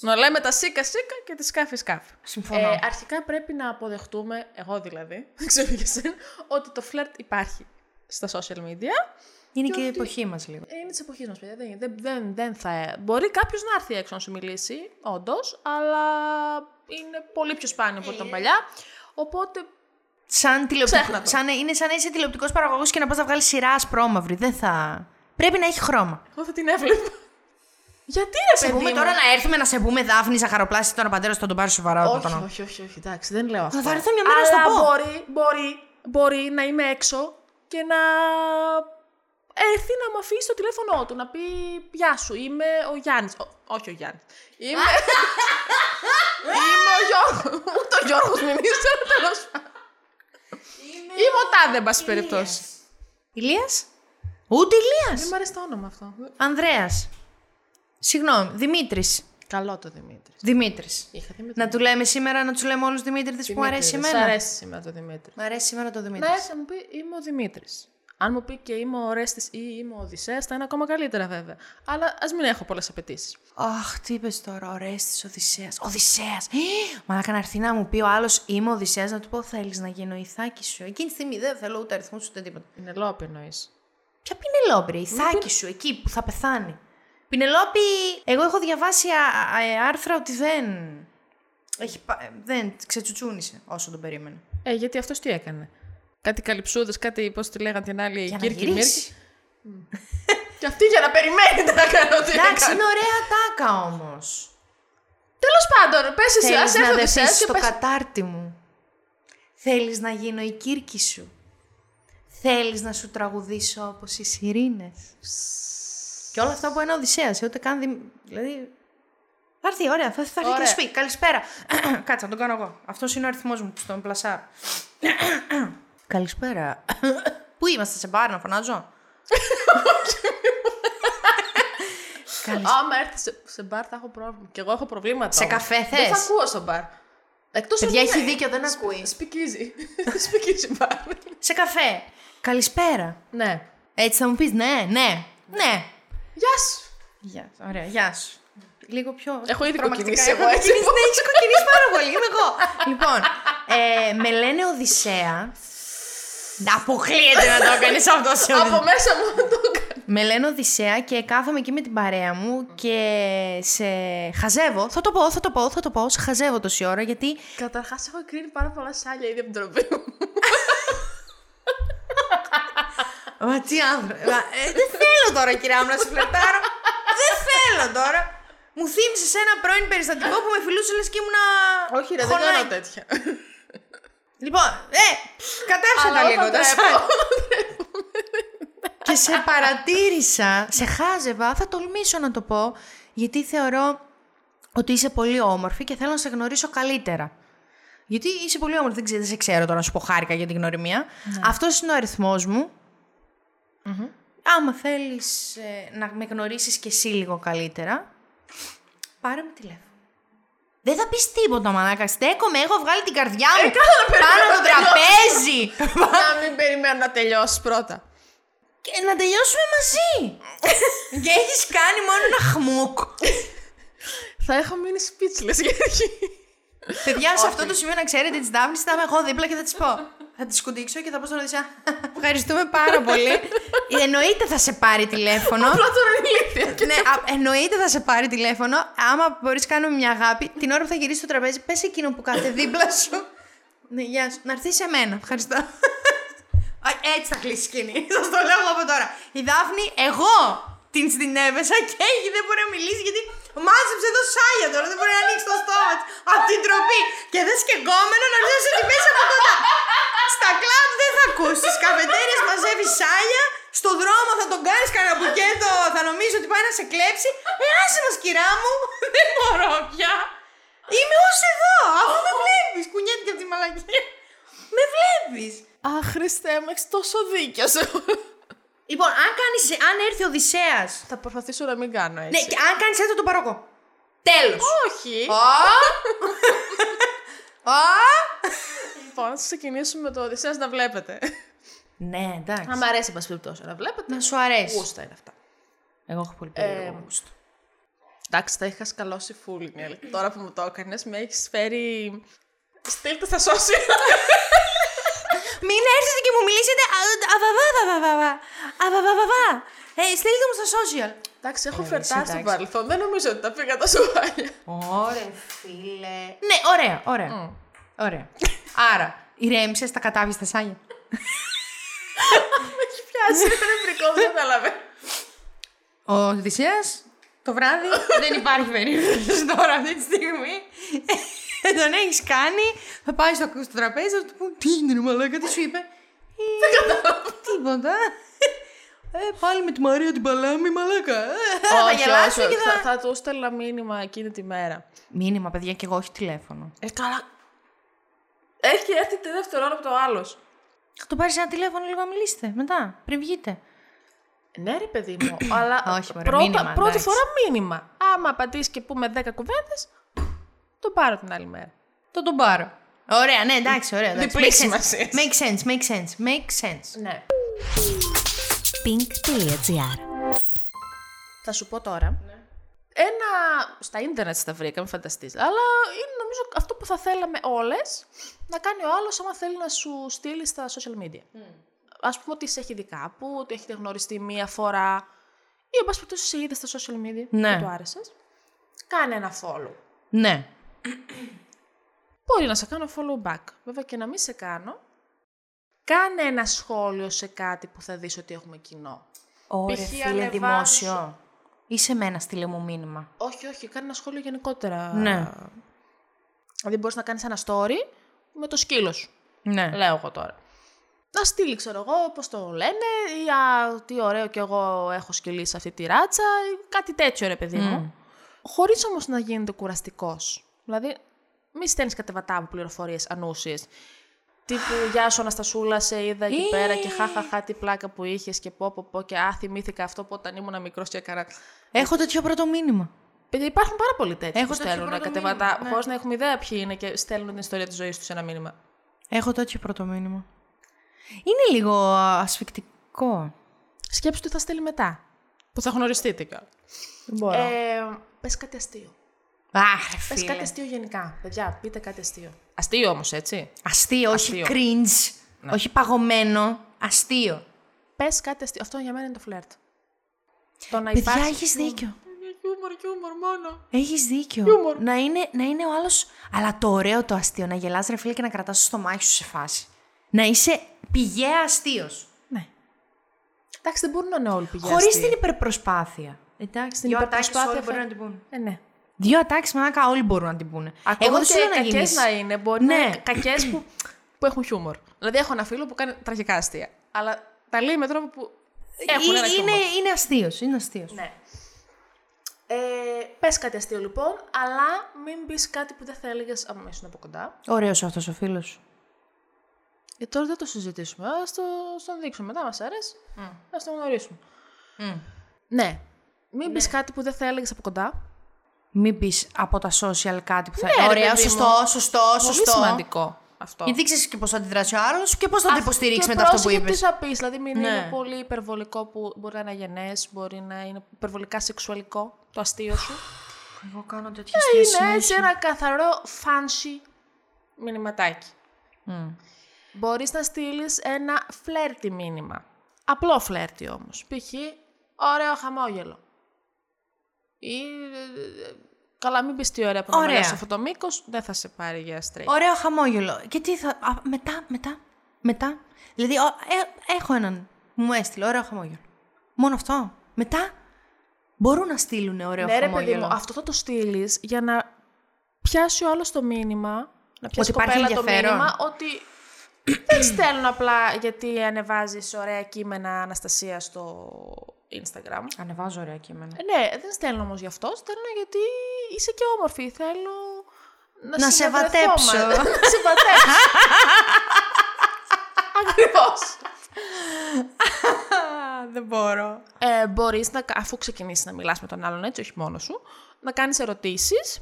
Να λέμε τα σίκα σίκα και τη σκάφη σκάφη. Συμφωνώ. Ε, αρχικά πρέπει να αποδεχτούμε, εγώ δηλαδή, *laughs* δεν ξέρω για σένα, ότι το φλερτ υπάρχει στα social media. Είναι και και η ότι- εποχή μας λίγο. Ε, Είναι της εποχής μας, παιδιά. Δεν, δεν, δεν, δεν θα. Μπορεί κάποιος να έρθει έξω να σου μιλήσει, όντως, αλλά είναι πολύ πιο σπάνιο από ήταν παλιά. Οπότε. Σαν τηλεοπτικό. Ξέχνα το. Σαν, είναι σαν να είσαι τηλεοπτικός παραγωγός και να πας να βγάλεις σειρά ασπρόμαυρη. Δεν θα. Πρέπει να έχει χρώμα. Εγώ θα την έβλεπα. Γιατί ρε Σε παιδί πούμε μου; τώρα να έρθουμε να σε πούμε Δάφνη Ζαχαροπλάστη τώρα πατέρα θα τον πάρει σοβαρά όταν Όχι, τον όχι, όχι, όχι, εντάξει, δεν λέω αυτό. Θα έρθω μια μέρα να Αλλά στο πω. μπορεί, μπορεί, μπορεί να είμαι έξω και να έρθει να μου αφήσει το τηλέφωνό του, να πει Γεια σου, είμαι ο Γιάννης. Ο- όχι ο Γιάννης. Είμαι... *laughs* είμαι ο Γιώργος. Ούτε ο Γιώργος μην είσαι, τέλος πάντων. Είμαι ο Τάδε, εν πάση περιπτώσει. Ηλίας; Ούτε Ηλίας. Δεν μου αρέσει το όνομα αυτό. Ανδρέας. Συγγνώμη, Δημήτρης. Καλό το Δημήτρης. Δημήτρης. Είχα Δημήτρη. Να του λέμε σήμερα, να του λέμε όλους Δημήτριδες που μου αρέσει Δημήτρη, εμένα; Σ' αρέσει σήμερα το Δημήτρη. Μ' αρέσει σήμερα το Δημήτρης. Να έρθει να μου πει είμαι ο Δημήτρης. Αν μου πει και είμαι ο Ρέστης ή είμαι ο Οδυσσέας, θα είναι ακόμα καλύτερα βέβαια. Αλλά ας μην έχω πολλές απαιτήσεις. Αχ, τι είπες τώρα, Ορέστη Οδυσσέας. Οδυσσέας! Μα να έρθει να μου πει ο άλλος Είμαι Οδυσσέας, να του πω Θέλεις να γίνω ηθάκι σου. Εκείνη τη στιγμή δεν θέλω ούτε αριθμούς ούτε τίποτα. Είναι λόπι εννοείς. Ποια Πινελόπη, ρε, ηθάκι σου, εκεί που θα πεθάνει. Πινελόπη, εγώ έχω διαβάσει α- α- ε, άρθρα ότι δεν. Έχει, πα- ε, δεν ξετσουτσούνισε όσο τον περίμενε. Ε, γιατί αυτός τι έκανε; Κάτι καλυψούδες, κάτι πώς τη λέγανε την άλλη, Για να Κύρκη γυρίσει. Μύρκη. *laughs* Και αυτή για να περιμένετε να κάνω ό,τι Εντάξει, έκανε. είναι ωραία τάκα όμως. Τέλος πάντων, πες εσύ, ας Θέλει να έρθει ο δεθείς Οδυσσέας και στο πες... κατάρτι μου. Θέλεις να γίνω η Κύρκη σου. Θέλεις να σου τραγουδήσω όπως οι σιρήνες. Και όλα αυτά από ένα Οδυσσέας, ε, ούτε καν δι... Δηλαδή... Θα έρθει, ωραία, θα, θα έρθει και Ωραία. θα σου πει, καλησπέρα. *clears throat* Κάτσε, να τον κάνω εγώ. Αυτός είναι ο αριθμός μου, στον πλασάρ. *clears throat* καλησπέρα. *clears throat* Πού είμαστε, σε μπαρ να φωνάζω; Καλησπέρα. Άμα έρθει σε, σε μπαρ θα έχω πρόβλημα. Και εγώ έχω προβλήματα. Σε όμως. καφέ Δεν θες; θα ακούω στο μπαρ. Εκτός Παιδιά, έχει δίκιο, δεν ακούει. Σπικίζει. *laughs* Σπικίζει μπαρ. Σε καφέ. Καλησπέρα. ναι. Έτσι θα μου πεις ναι, ναι, ναι. Γεια σου. Γεια, ωραία, γεια σου. Λίγο πιο. Έχω ήδη τρομακτικά. κοκκινήσει Έχω εγώ, έτσι. κοκκινήσει, Ναι, έχεις κοκκινήσει πάρα πολύ. Είμαι εγώ. λοιπόν, ε, με λένε Οδυσσέα. Να αποκλείεται να το έκανε αυτό σε Από μέσα μου το έκανα. Με λένε Οδυσσέα και κάθομαι εκεί με την παρέα μου και σε χαζεύω. Θα το πω, θα το πω, θα το πω. Σε χαζεύω τόση ώρα γιατί. Καταρχάς, έχω εκρίνει πάρα πολλά σάλια ήδη από την τροπή μου. *laughs* Μα τι άνθρωπο. Ε, δεν θέλω τώρα, κυρία μου, να σε φλερτάρω. δεν θέλω τώρα. Μου θύμισες σε ένα πρώην περιστατικό που με φιλούσε λες και ήμουνα. Όχι, ρε, δεν χολάει. κάνω τέτοια. Λοιπόν, ε, κατάψε τα λίγο τα σάλια. Και σε παρατήρησα, σε χάζευα, θα τολμήσω να το πω, γιατί θεωρώ ότι είσαι πολύ όμορφη και θέλω να σε γνωρίσω καλύτερα. Γιατί είσαι πολύ όμορφη, δεν, ξέρω, δεν σε ξέρω τώρα να σου πω χάρηκα για την γνωριμία. Αυτός είναι ο αριθμός μου. Άμα θέλεις να με γνωρίσεις και εσύ λίγο καλύτερα, πάρε με τηλέφωνο. Δεν θα πεις τίποτα, μαλάκα. Στέκομαι, έχω βγάλει την καρδιά μου πάνω το τραπέζι. να μην περιμένω να τελειώσει πρώτα. και να τελειώσουμε μαζί. *laughs* και έχεις κάνει μόνο ένα χμούκ. Θα έχω μείνει speechless γιατί. Παιδιά, σε αυτό το σημείο να ξέρετε της Δάφνη, θα είμαι εγώ δίπλα και θα της πω. Θα τη σκουντίξω και θα πω στον Οδυσσέα. Ευχαριστούμε πάρα πολύ. εννοείται θα σε πάρει τηλέφωνο. Απλά τώρα είναι ηλίθεια. ναι, α, εννοείται θα σε πάρει τηλέφωνο. Άμα μπορείς κάνουμε μια αγάπη, την ώρα που θα γυρίσει στο τραπέζι, πες εκείνο που κάθεται δίπλα σου. ναι, γεια σου. Να έρθεις σε μένα. Ευχαριστώ. Α, Έτσι θα κλείσει η σκηνή. *laughs* Σα το λέω εγώ από τώρα. Η Δάφνη, εγώ την συνέβεσα και έχει δεν μπορεί να μιλήσει γιατί μάζεψε εδώ σάλια τώρα. Δεν μπορεί να ανοίξει το στόμα της από την τροπή. Και δεν σκεγκόμενο να ρωτήσει ότι πέσει από κοντά. Στα κλαμπ δεν θα ακούσεις. Στις καφετέρειες μαζεύεις σάλια. Στο δρόμο θα τον κάνεις κανένα μπουκέτο. Θα νομίζω ότι πάει να σε κλέψει. Ε, άσε μας, κυρά μου. *laughs* δεν μπορώ πια. Είμαι ως εδώ. Αφού με βλέπεις. Κουνιέται και από τη μαλακία. Με βλέπεις. Αχ, Χριστέ μου, έχεις τόσο δίκιο. Λοιπόν, αν, κάνεις, αν έρθει ο Οδυσσέας Θα προσπαθήσω να μην κάνω έτσι. Ναι, και αν κάνεις έτσι το πάρω εγώ. Τέλος. Όχι. *laughs* Λοιπόν, θα ξεκινήσουμε με το Οδυσσέας να βλέπετε. Ναι, εντάξει. Αν μ' αρέσει, εν πάση περιπτώσει, να βλέπετε. Να σου αρέσει. Γούστα είναι αυτά. Εγώ έχω πολύ Ε, περίεργο γούστο. Εντάξει, τα είχα σκαλώσει full, Νέλη. *clears throat* Τώρα που μου το έκανες, με έχεις φέρει. Στείλτε στα social. *laughs* Μην έρθετε και μου μιλήσετε. Αβαβαβαβαβαβα. Αβαβαβαβα. Ε, στείλτε μου στα social. Εντάξει, έχω Ε, φερτά εσύ, στο εντάξει. παρελθόν. Δεν νομίζω ότι τα πήγα τόσο χάλια. Ωραία, φίλε. Ναι, ωραία, ωραία. Ωραία. *laughs* Άρα, ηρέμησες, τα κατάβεις στα σάγια. Με έχει πιάσει. Είναι νευρικό, δεν κατάλαβε. Ο Οδυσσέας το βράδυ *laughs* δεν υπάρχει περίπτωση τώρα αυτή τη στιγμή. Ε, *laughs* τον έχεις κάνει, θα πάει στο, στο τραπέζι, θα του πω Τι είναι, ρε Μαλάκα, τι σου είπε; Δεν κατάλαβα. Τίποτα. Ε, πάλι με τη Μαρία την Παλάμη, Μαλάκα. Ε, θα γελάσω και θα... θα, θα του στέλνα μήνυμα εκείνη τη μέρα. Μήνυμα, παιδιά, και εγώ όχι τηλέφωνο. Ε, καλά. Έχει έρθει τη δεύτερη ώρα από το άλλος. Θα το πάρεις ένα τηλέφωνο λίγο να μιλήσετε μετά, πριν βγείτε. Ναι, ρε παιδί μου, αλλά Όχι, μωρέ, πρώτα, μήνυμα, πρώτη εντάξει. φορά μήνυμα. Άμα απαντήσεις και πούμε 10 κουβέντες, το πάρω την άλλη μέρα. Θα τον πάρω. Ωραία, ναι, εντάξει, ωραία. εντάξει. Διπλή Make sense. σημασία. Make sense, make sense, make sense. Ναι. pink.gr Θα σου πω τώρα. Ένα. Στα ίντερνετ τα βρήκα, μην φανταστείς. Αλλά είναι νομίζω αυτό που θα θέλαμε όλες να κάνει ο άλλος άμα θέλει να σου στείλει στα social media. Α πούμε ότι σε έχει δει κάπου, ότι έχετε γνωριστεί μία φορά ή εν πάση περιπτώσει σε είδε στα social media Ναι. και του άρεσες. Κάνε ένα follow. Ναι. Μπορεί να σε κάνω follow back. Βέβαια και να μην σε κάνω. Κάνε ένα σχόλιο σε κάτι που θα δεις ότι έχουμε κοινό. Ωραία, Π.χ. φίλε, ανεβάζω- δημόσιο. Είσαι εμένα, στείλε μου μήνυμα. Όχι, όχι, κάνε ένα σχόλιο γενικότερα. Ναι. Δηλαδή μπορείς να κάνεις ένα story με το σκύλο σου. Ναι. Λέω εγώ τώρα. Να στείλει, ξέρω εγώ, πώς το λένε, ή α, τι ωραίο κι εγώ έχω σκυλί σε αυτή τη ράτσα, ή κάτι τέτοιο ρε παιδί μου. Χωρίς όμως να γίνεται κουραστικός. Δηλαδή, μη στέλνεις κατεβατά από πληροφορίες ανούσιες. Τύπου, γεια σου Αναστασούλα, σε είδα εκεί Ε. πέρα και χαχαχά τι πλάκα που είχες και πω πω πω και α, θυμήθηκα αυτό που όταν ήμουν μικρός και έκανα... Έχω τέτοιο πρώτο μήνυμα. Παιδιά, υπάρχουν πάρα πολλοί τέτοιοι Έχω που τέτοιο στέλνουν πρώτο κατεβατά, μήνυμα, ναι. χωρίς να έχουμε ιδέα ποιοι είναι και στέλνουν την ιστορία της ζωής τους σε ένα μήνυμα. Έχω τέτοιο πρώτο μήνυμα. Είναι λίγο α, ασφικτικό. Σκέψου τι θα στείλει μετά. Που θα γνωριστείτε κιόλα. Δεν μπορώ. Ε, Πες κάτι αστείο. Αχ, ρε Πες φίλε. κάτι αστείο γενικά. Παιδιά, πείτε κάτι αστείο. Αστείο όμως, έτσι. Αστείο, όχι Αστείο. cringe. Όχι παγωμένο. Αστείο. Πες κάτι αστείο. Αυτό για μένα είναι το φλερτ. Το να Παιδιά, υπάρχει. έχεις δίκιο. Είναι Χιούμορ, χιούμορ μόνο. Έχεις δίκιο. Χιούμορ. Να είναι, να είναι ο άλλος. Αλλά το ωραίο το αστείο, να γελάς ρε φίλε και να κρατάς το στομάχι σου σε φάση. Να είσαι πηγαία αστείος. Ναι. Εντάξει, δεν μπορούν να είναι όλοι πηγαίοι. Χωρίς την υπερπροσπάθεια. Εντάξει, Την δύο ατάκες υπερπροσπάθεια όλοι μπορεί θα- να την πούνε. Ε, ναι. Δύο ατάκες μαλάκα όλοι μπορούν να την πούνε. Ακόμα Εγώ δεν και σου λέω να κακές γίνεις. να είναι, μπορεί Ναι. να είναι κακές που, που έχουν χιούμορ. Δηλαδή, έχω ένα φίλο που κάνει τραγικά αστεία. Αλλά τα λέει με τρόπο που έχουν ένα Ε, είναι, χιούμορ. είναι αστείος. Είναι αστείος. Ναι. Ε, πες κάτι αστείο λοιπόν, αλλά μην πεις κάτι που δεν θα έλεγες άμα ήσουν από κοντά. Ωραίος αυτός ο φίλος. Ε, τώρα δεν το συζητήσουμε. Α το στον δείξουμε. Μετά μας αρέσει. Α το γνωρίσουμε. Ναι. Μην πεις κάτι που δεν θα έλεγες από κοντά. Μην πεις από τα social κάτι που θα. Ναι, ρε Ωραία, παιδί σωστό, μου. σωστό, Πολύ σωστό. σημαντικό αυτό. Γιατί ξέρεις και πώς θα αντιδράσει ο άλλος και πώς θα το υποστηρίξει Και μετά αυτό που πρόσεχε είπες. Τι θα πεις, δηλαδή μην Ναι. είναι πολύ υπερβολικό που μπορεί να είναι γενέ, μπορεί να είναι υπερβολικά σεξουαλικό το αστείο σου. Εγώ κάνω τέτοια είναι έτσι ένα καθαρό fancy μηνυματάκι. Μπορείς να στείλεις ένα φλερτι μήνυμα. Απλό φλερτι όμως. Π.χ. ωραίο χαμόγελο. Ή. ε, ε, Καλά, μην πεις τι ωραία που Ωραία. να σε αυτό το μήκος, δεν θα σε πάρει για straight. Ωραίο χαμόγελο. Και τι θα. Α, μετά, μετά, μετά. Δηλαδή, ο- ε, έχω έναν που μου έστειλε ωραίο χαμόγελο. Μόνο αυτό. Μετά μπορούν να στείλουν ωραίο Ναι, ρε παιδί χαμόγελο. μου, αυτό θα το στείλεις για να πιάσει ο άλλος το μήνυμα. Να πιάσει Ότι η υπάρχει κοπέλα το ενδιαφέρον. μήνυμα ότι δεν στέλνουν απλά γιατί ανεβάζεις ωραία κείμενα Αναστασία στο Instagram. Ανεβάζω ωραία κείμενα. Ε, ναι, δεν στέλνω όμως γι' αυτό. Στέλνω γιατί είσαι και όμορφη. Θέλω να, Να σε συνευρεθώ βατέψω. μαζί. *laughs* να σε βατέψω. Ακριβώς. *laughs* δεν μπορώ. Ε, Μπορείς, αφού ξεκινήσεις να μιλάς με τον άλλον έτσι, όχι μόνος σου, να κάνεις ερωτήσεις.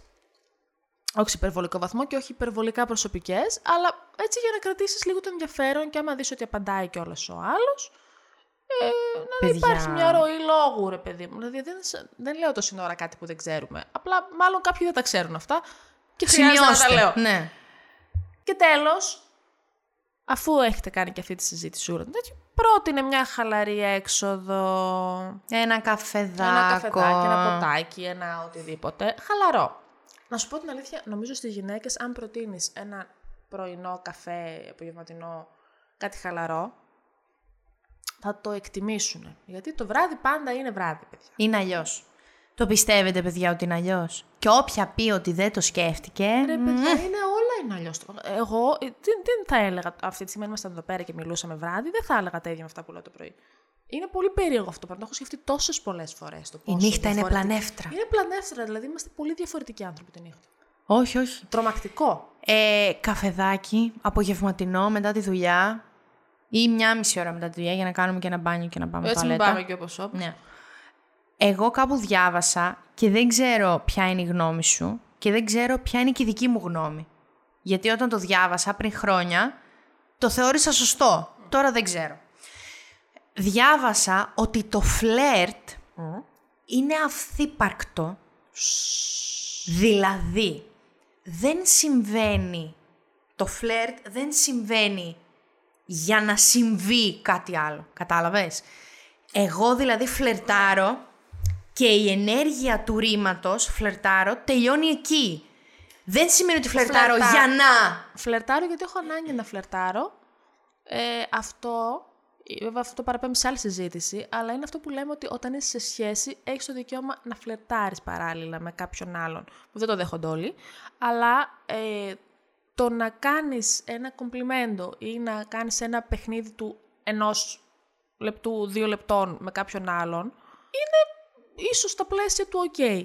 Όχι σε υπερβολικό βαθμό και όχι υπερβολικά προσωπικές, αλλά έτσι για να κρατήσεις λίγο το ενδιαφέρον και άμα δεις ότι απαντάει κιόλας ο άλλος. Ε, να Παιδιά. υπάρχει μια ροή λόγου, ρε παιδί μου. Δηλαδή, δεν, σε- δεν λέω το σύνορα κάτι που δεν ξέρουμε. Απλά, μάλλον κάποιοι δεν τα ξέρουν αυτά. Και χρειάζεται να τα λέω. Ναι. Και τέλος, αφού έχετε κάνει και αυτή τη συζήτηση, ούρα, τέτοιο, πρότεινε μια χαλαρή έξοδο. Ένα καφεδάκο. Ένα καφεδάκι, ένα ποτάκι, ένα οτιδήποτε. Χαλαρό. Να σου πω την αλήθεια, νομίζω στις γυναίκες αν προτείνεις ένα πρωινό καφέ, απογευματινό, κάτι χαλαρό, θα το εκτιμήσουν. Γιατί το βράδυ πάντα είναι βράδυ, παιδιά. Είναι αλλιώς. Το πιστεύετε, παιδιά, ότι είναι αλλιώς; Και όποια πει ότι δεν το σκέφτηκε. Ρε παιδιά, είναι όλα είναι αλλιώς. Εγώ ε, δεν, δεν θα έλεγα αυτή τη στιγμή, αν ήμασταν εδώ πέρα και μιλούσαμε βράδυ, δεν θα έλεγα τα ίδια με αυτά που λέω το πρωί. Είναι πολύ περίεργο αυτό το πράγμα. Το έχω σκεφτεί τόσες πολλές φορές. Η νύχτα είναι πλανεύτρα. Είναι πλανεύτρα, δηλαδή είμαστε πολύ διαφορετικοί άνθρωποι τη νύχτα. Όχι, όχι. Τρομακτικό. Ε, καφεδάκι, απογευματινό μετά τη δουλειά. Ή μια μισή ώρα μετά τη δουλειά για να κάνουμε και ένα μπάνιο και να πάμε Έτσι μην τουαλέτα. πάμε και όπως όπως. Ναι. Εγώ κάπου διάβασα και δεν ξέρω ποια είναι η γνώμη σου και δεν ξέρω ποια είναι και η δική μου γνώμη. Γιατί όταν το διάβασα πριν χρόνια, το θεώρησα σωστό. Τώρα δεν ξέρω. Διάβασα ότι το φλερτ είναι αυθύπαρκτο. Δηλαδή, δεν συμβαίνει, το φλερτ δεν συμβαίνει για να συμβεί κάτι άλλο. Κατάλαβες; Εγώ δηλαδή φλερτάρω και η ενέργεια του ρήματος φλερτάρω τελειώνει εκεί. Δεν σημαίνει ότι φλερτάρω Φλερτά- για να... Φλερτάρω γιατί έχω ανάγκη να φλερτάρω. Ε, αυτό, ε, βέβαια αυτό παραπέμπει σε άλλη συζήτηση, αλλά είναι αυτό που λέμε ότι όταν είσαι σε σχέση έχεις το δικαίωμα να φλερτάρεις παράλληλα με κάποιον άλλον, που δεν το δέχονται όλοι, αλλά ε, το να κάνεις ένα κομπλιμέντο ή να κάνεις ένα παιχνίδι του ενός λεπτού, δύο λεπτών με κάποιον άλλον, είναι ίσως στα πλαίσια του ok.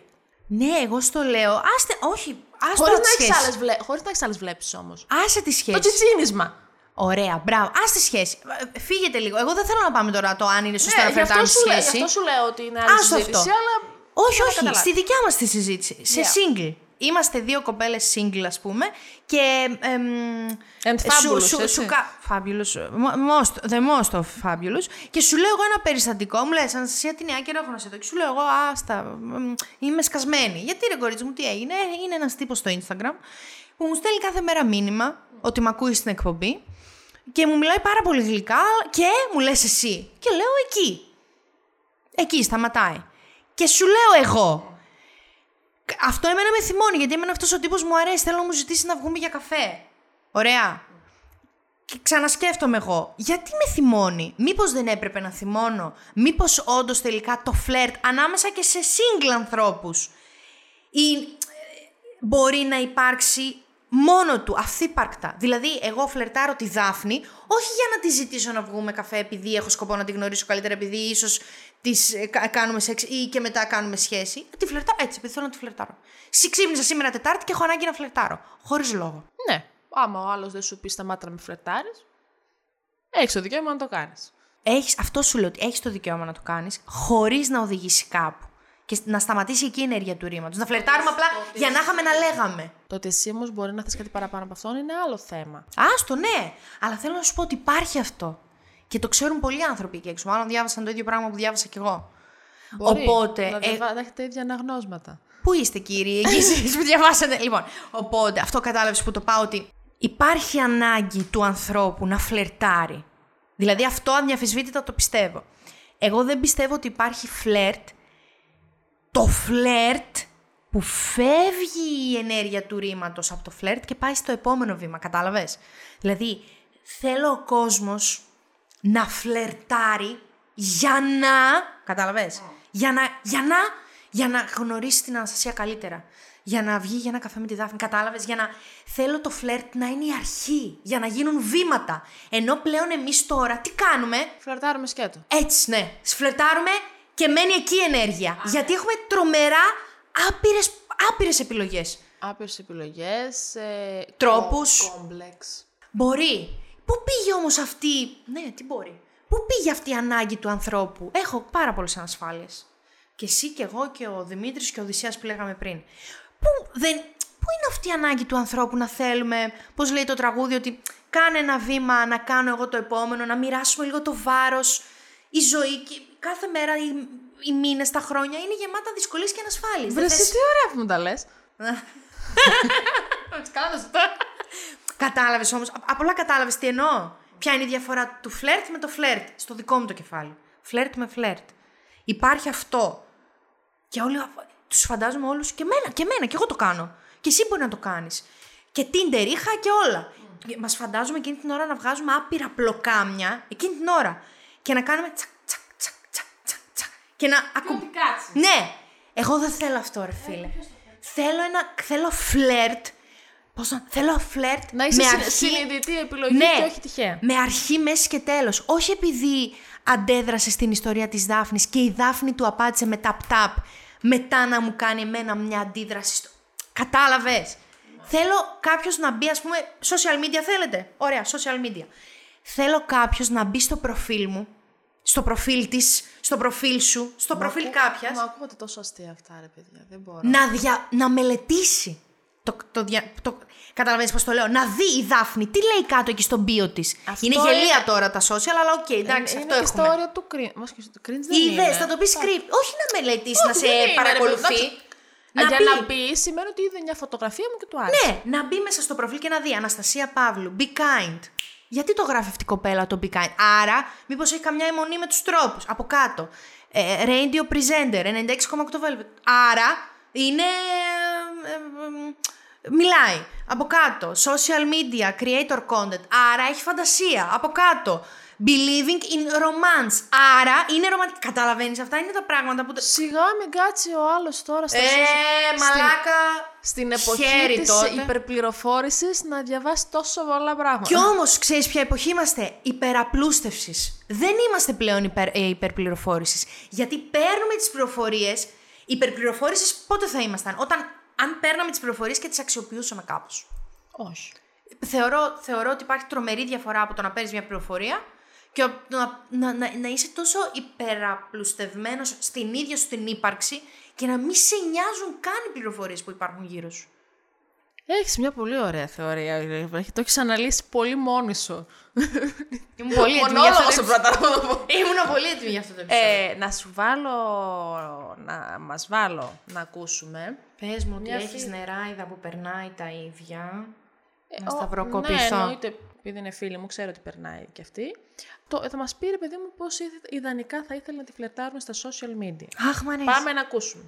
Ναι, εγώ στο λέω. Άστε, όχι, άστε Χωρίς τη να, έχεις σχέση. άλλες βλέ... Χωρίς να έχεις άλλες βλέψεις όμως. Άσε τη Το σχέση. τσιτσίνισμα. Ωραία, μπράβο. Άσε τη σχέση. Ε, Φύγετε λίγο. Εγώ δεν θέλω να πάμε τώρα το αν είναι σωστό να Ναι, γι' αυτό, φλερτάρουμε στη σου λέω, γι' σχέση. αυτό σου λέω ότι είναι άλλη Άστο συζήτηση, αυτό. αλλά... Όχι, για να όχι. καταλάβεις. Στη δικιά μας τη συζήτηση. Σε Yeah. single. Είμαστε δύο κοπέλες single, ας πούμε. Και. εμ, And fabulous, σου, σου, έτσι. σου, κα- fabulous. mo- Most, the most of fabulous. Και σου λέω εγώ ένα περιστατικό. Μου λες, Αναστασία, την νέα καιρό έχω να σε δω. Και σου λέω εγώ, άστα. μ, Είμαι σκασμένη. Γιατί ρε κορίτσι μου, τι έγινε. Ε, Είναι ένας τύπος στο Instagram που μου στέλνει κάθε μέρα μήνυμα ότι με ακούει στην εκπομπή. Και μου μιλάει πάρα πολύ γλυκά και μου λες εσύ. Και λέω εκεί. Εκεί σταματάει. Και σου λέω εγώ. Αυτό εμένα με θυμώνει, γιατί εμένα αυτός ο τύπος μου αρέσει. Θέλω να μου ζητήσει να βγούμε για καφέ. Ωραία. Και ξανασκέφτομαι εγώ, γιατί με θυμώνει, μήπως δεν έπρεπε να θυμώνω, μήπως όντως τελικά το φλερτ ανάμεσα και σε single ανθρώπους ή ε, μπορεί να υπάρξει μόνο του, αυθύπαρκτα. Δηλαδή, εγώ φλερτάρω τη Δάφνη, όχι για να τη ζητήσω να βγούμε καφέ επειδή έχω σκοπό να τη γνωρίσω καλύτερα, επειδή ίσως της κάνουμε σεξ ή και μετά κάνουμε σχέση. Τη φλερτάρω έτσι, επειδή θέλω να τη φλερτάρω. Συ ξύπνησα σήμερα Τετάρτη και έχω ανάγκη να φλερτάρω. Χωρίς λόγο. Ναι. Άμα ο άλλος δεν σου πει σταμάτα να με φλερτάρεις, έχεις το δικαίωμα να το κάνεις. Έχεις, αυτό σου λέω ότι έχεις το δικαίωμα να το κάνεις χωρίς να οδηγήσει κάπου. Και να σταματήσει εκεί η ενέργεια του ρήματος. Να φλερτάρουμε απλά για να είχαμε να λέγαμε. Το ότι εσύ όμως μπορεί να θες κάτι παραπάνω από αυτόν είναι άλλο θέμα. Άστο, ναι. Αλλά θέλω να σου πω ότι υπάρχει αυτό. Και το ξέρουν πολλοί άνθρωποι εκεί έξω. Μάλλον διάβασαν το ίδιο πράγμα που διάβασα κι εγώ. Μπορεί Οπότε. Να, ε, διαβα- να έχετε ίδια αναγνώσματα. Πού είστε κύριοι, εκεί εσείς *laughs* που διαβάσατε; Λοιπόν, οπότε αυτό κατάλαβες που το πάω ότι υπάρχει ανάγκη του ανθρώπου να φλερτάρει. Δηλαδή αυτό αδιαφεσβήτητα το πιστεύω. Εγώ δεν πιστεύω ότι υπάρχει φλερτ. Το φλερτ που φεύγει η ενέργεια του ρήματος από το φλερτ και πάει στο επόμενο βήμα, κατάλαβες; Δηλαδή, θέλω ο κόσμος να φλερτάρει για να, κατάλαβες, για να, για να, για να γνωρίσει την Αναστασία καλύτερα. Για να βγει για ένα καφέ με τη Δάφνη, κατάλαβες, για να θέλω το φλερτ να είναι η αρχή, για να γίνουν βήματα. Ενώ πλέον εμείς τώρα τι κάνουμε, Φλερτάρουμε σκέτο. έτσι, ναι. Σφλερτάρουμε και μένει εκεί η ενέργεια. Γιατί έχουμε τρομερά άπειρες, άπειρες επιλογές. Άπειρες επιλογές. Ε, Τρόπους. κο- Κόμπλεξ. Μπορεί. Πού πήγε όμως αυτή... Ναι, τι μπορεί. Πού πήγε αυτή η ανάγκη του ανθρώπου; Έχω πάρα πολλές ανασφάλειες. Και εσύ και εγώ και ο Δημήτρης και ο Οδυσσέας που λέγαμε πριν. Πού, δεν... Πού είναι αυτή η ανάγκη του ανθρώπου να θέλουμε, πώς λέει το τραγούδι, ότι κάνε ένα βήμα να κάνω εγώ το επόμενο, να μοιράσουμε λίγο το βάρος. Η ζωή και κάθε μέρα, οι, οι μήνες, τα χρόνια είναι γεμάτα δυσκολίες και ανασφάλειες. Βρε, Δεν εσύ θες- τι ωραία που μου τα λες. *laughs* Κατάλαβες όμως. Απλά κατάλαβες τι εννοώ. Ποια είναι η διαφορά του φλερτ με το φλερτ. Στο δικό μου το κεφάλι. Φλερτ με φλερτ. Υπάρχει αυτό. Και όλοι. Τους φαντάζομαι όλους και εμένα, και εμένα, και εγώ το κάνω. Και εσύ μπορεί να το κάνεις. Και Tinder είχα και όλα. Μας φαντάζομαι εκείνη την ώρα να βγάζουμε άπειρα πλοκάμια εκείνη την ώρα. Και να κάνουμε τσακ, τσακ, τσακ, τσακ, τσακ, τσακ. Και να ακου... Ναι! Εγώ δεν θέλω αυτό, ρε φίλε. θέλω ένα. Θέλω φλερτ. Πώς να. Θέλω φλερτ. Να είσαι με συ- αρχή- συνειδητή επιλογή ναι, και όχι τυχαία. Με αρχή, μέση και τέλος. Όχι επειδή αντέδρασε στην ιστορία της Δάφνης και η Δάφνη του απάντησε με ταπ-ταπ, μετά να μου κάνει εμένα μια αντίδραση στο... Κατάλαβες. Θέλω κάποιος να μπει, ας πούμε, social media θέλετε; Ωραία, social media. Θέλω κάποιος να μπει στο προφίλ μου, στο προφίλ της, στο προφίλ σου, στο προφίλ κάποιας, Μα ακούγονται τόσο αστεία αυτά, ρε παιδιά. Δεν μπορώ. να, δια... να μελετήσει. Το, το, δια... το... Καταλαβαίνεις πώς το λέω. Να δει η Δάφνη τι λέει κάτω εκεί στον bio της. Αυτό είναι είναι- γελοία τώρα τα social, αλλά οκ, εντάξει, είναι αυτό και έχουμε. στο όριο του cringe. Μας και στο cringe δεν Είδες, είναι. θα το πεις cringe. Όχι να μελετήσεις, να Όχι, σε δεν είναι, ρε παρακολουθεί. παιδί, Να για πει, να μπει σημαίνει ότι είδε μια φωτογραφία μου και του άρεσε. ναι, να μπει μέσα στο προφίλ και να δει Αναστασία Παύλου, be kind. Γιατί το γράφει αυτή η κοπέλα το be kind; Άρα, μήπως έχει καμιά αιμονή με τους τρόπους. Από κάτω. Ε, radio presenter, 96,8 velvet. Άρα, είναι... ε, ε, ε, μιλάει. Από κάτω. Social media, creator content. Άρα, έχει φαντασία. Από κάτω. Believing in romance. Άρα, είναι ρομαντική. Καταλαβαίνεις, αυτά είναι τα πράγματα που... Σιγά μην κάτσει ο άλλος τώρα στα Ε, social- μαλάκα. Στην εποχή χέρι της τότε. υπερπληροφόρησης να διαβάσεις τόσο πολλά πράγματα. Κι όμως, ξέρεις ποια εποχή είμαστε, υπεραπλούστευσης. Δεν είμαστε πλέον υπερ, ε, υπερπληροφόρησης. Γιατί παίρνουμε τις πληροφορίες. Υπερπληροφόρησης πότε θα ήμασταν, όταν αν παίρναμε τις πληροφορίες και τις αξιοποιούσαμε κάπως. Όχι. Θεωρώ, θεωρώ ότι υπάρχει τρομερή διαφορά από το να παίρνεις μια πληροφορία και από το να, να, να, να είσαι τόσο υπεραπλουστευμένος στην ίδια σου την ύπαρξη και να μην σε νοιάζουν καν οι πληροφορίες που υπάρχουν γύρω σου. Έχεις μια πολύ ωραία θεωρία. ρε. Το έχεις αναλύσει πολύ μόνη σου. Ήμουν πολύ έτοιμη για αυτό Μονόλογος το σε πρώτα να το πω. Ήμουν πολύ έτοιμη για αυτό το επεισόδιο. *laughs* Ε, να σου βάλω, να μας βάλω να ακούσουμε. Πες μου ότι Μια έχεις φίλη- νεράιδα που περνάει τα ίδια. Ε, να ο- σταυροκοπηθώ. Ναι, εννοείται, επειδή είναι φίλη μου, ξέρω ότι περνάει και αυτή. Το, θα μας πει, ρε παιδί μου, πώς ήθε- ιδανικά θα ήθελε να τη φλερτάρουν στα social media. Αχ, μ' αρέσει. Πάμε να ακούσουμε.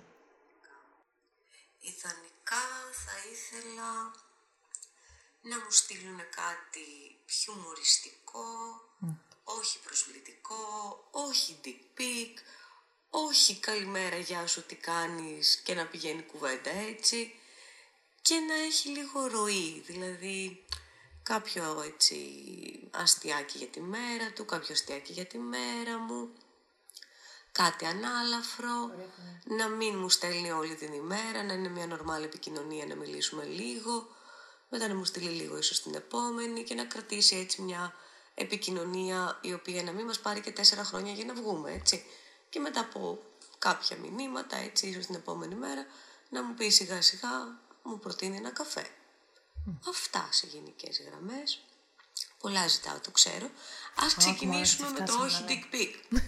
Ιδανικά θα ήθελα να μου στείλουν κάτι χιουμοριστικό, όχι προσβλητικό, όχι dick pic, όχι καλημέρα γεια σου τι κάνεις και να πηγαίνει κουβέντα έτσι. και να έχει λίγο ροή, δηλαδή κάποιο έτσι αστιάκι για τη μέρα του, κάποιο αστιάκι για τη μέρα μου, κάτι ανάλαφρο, να μην μου στέλνει όλη την ημέρα, να είναι μια νορμάλ επικοινωνία, να μιλήσουμε λίγο, μετά να μου στείλει λίγο ίσως την επόμενη και να κρατήσει έτσι μια επικοινωνία η οποία να μην μας πάρει και τέσσερα χρόνια για να βγούμε, έτσι. Και μετά από κάποια μηνύματα, έτσι, ίσως την επόμενη μέρα, να μου πει σιγά σιγά, μου προτείνει ένα καφέ. Αυτά σε γενικές γραμμές. Πολλά ζητάω, το ξέρω. Ας ξεκινήσουμε με το όχι dick pic. *laughs*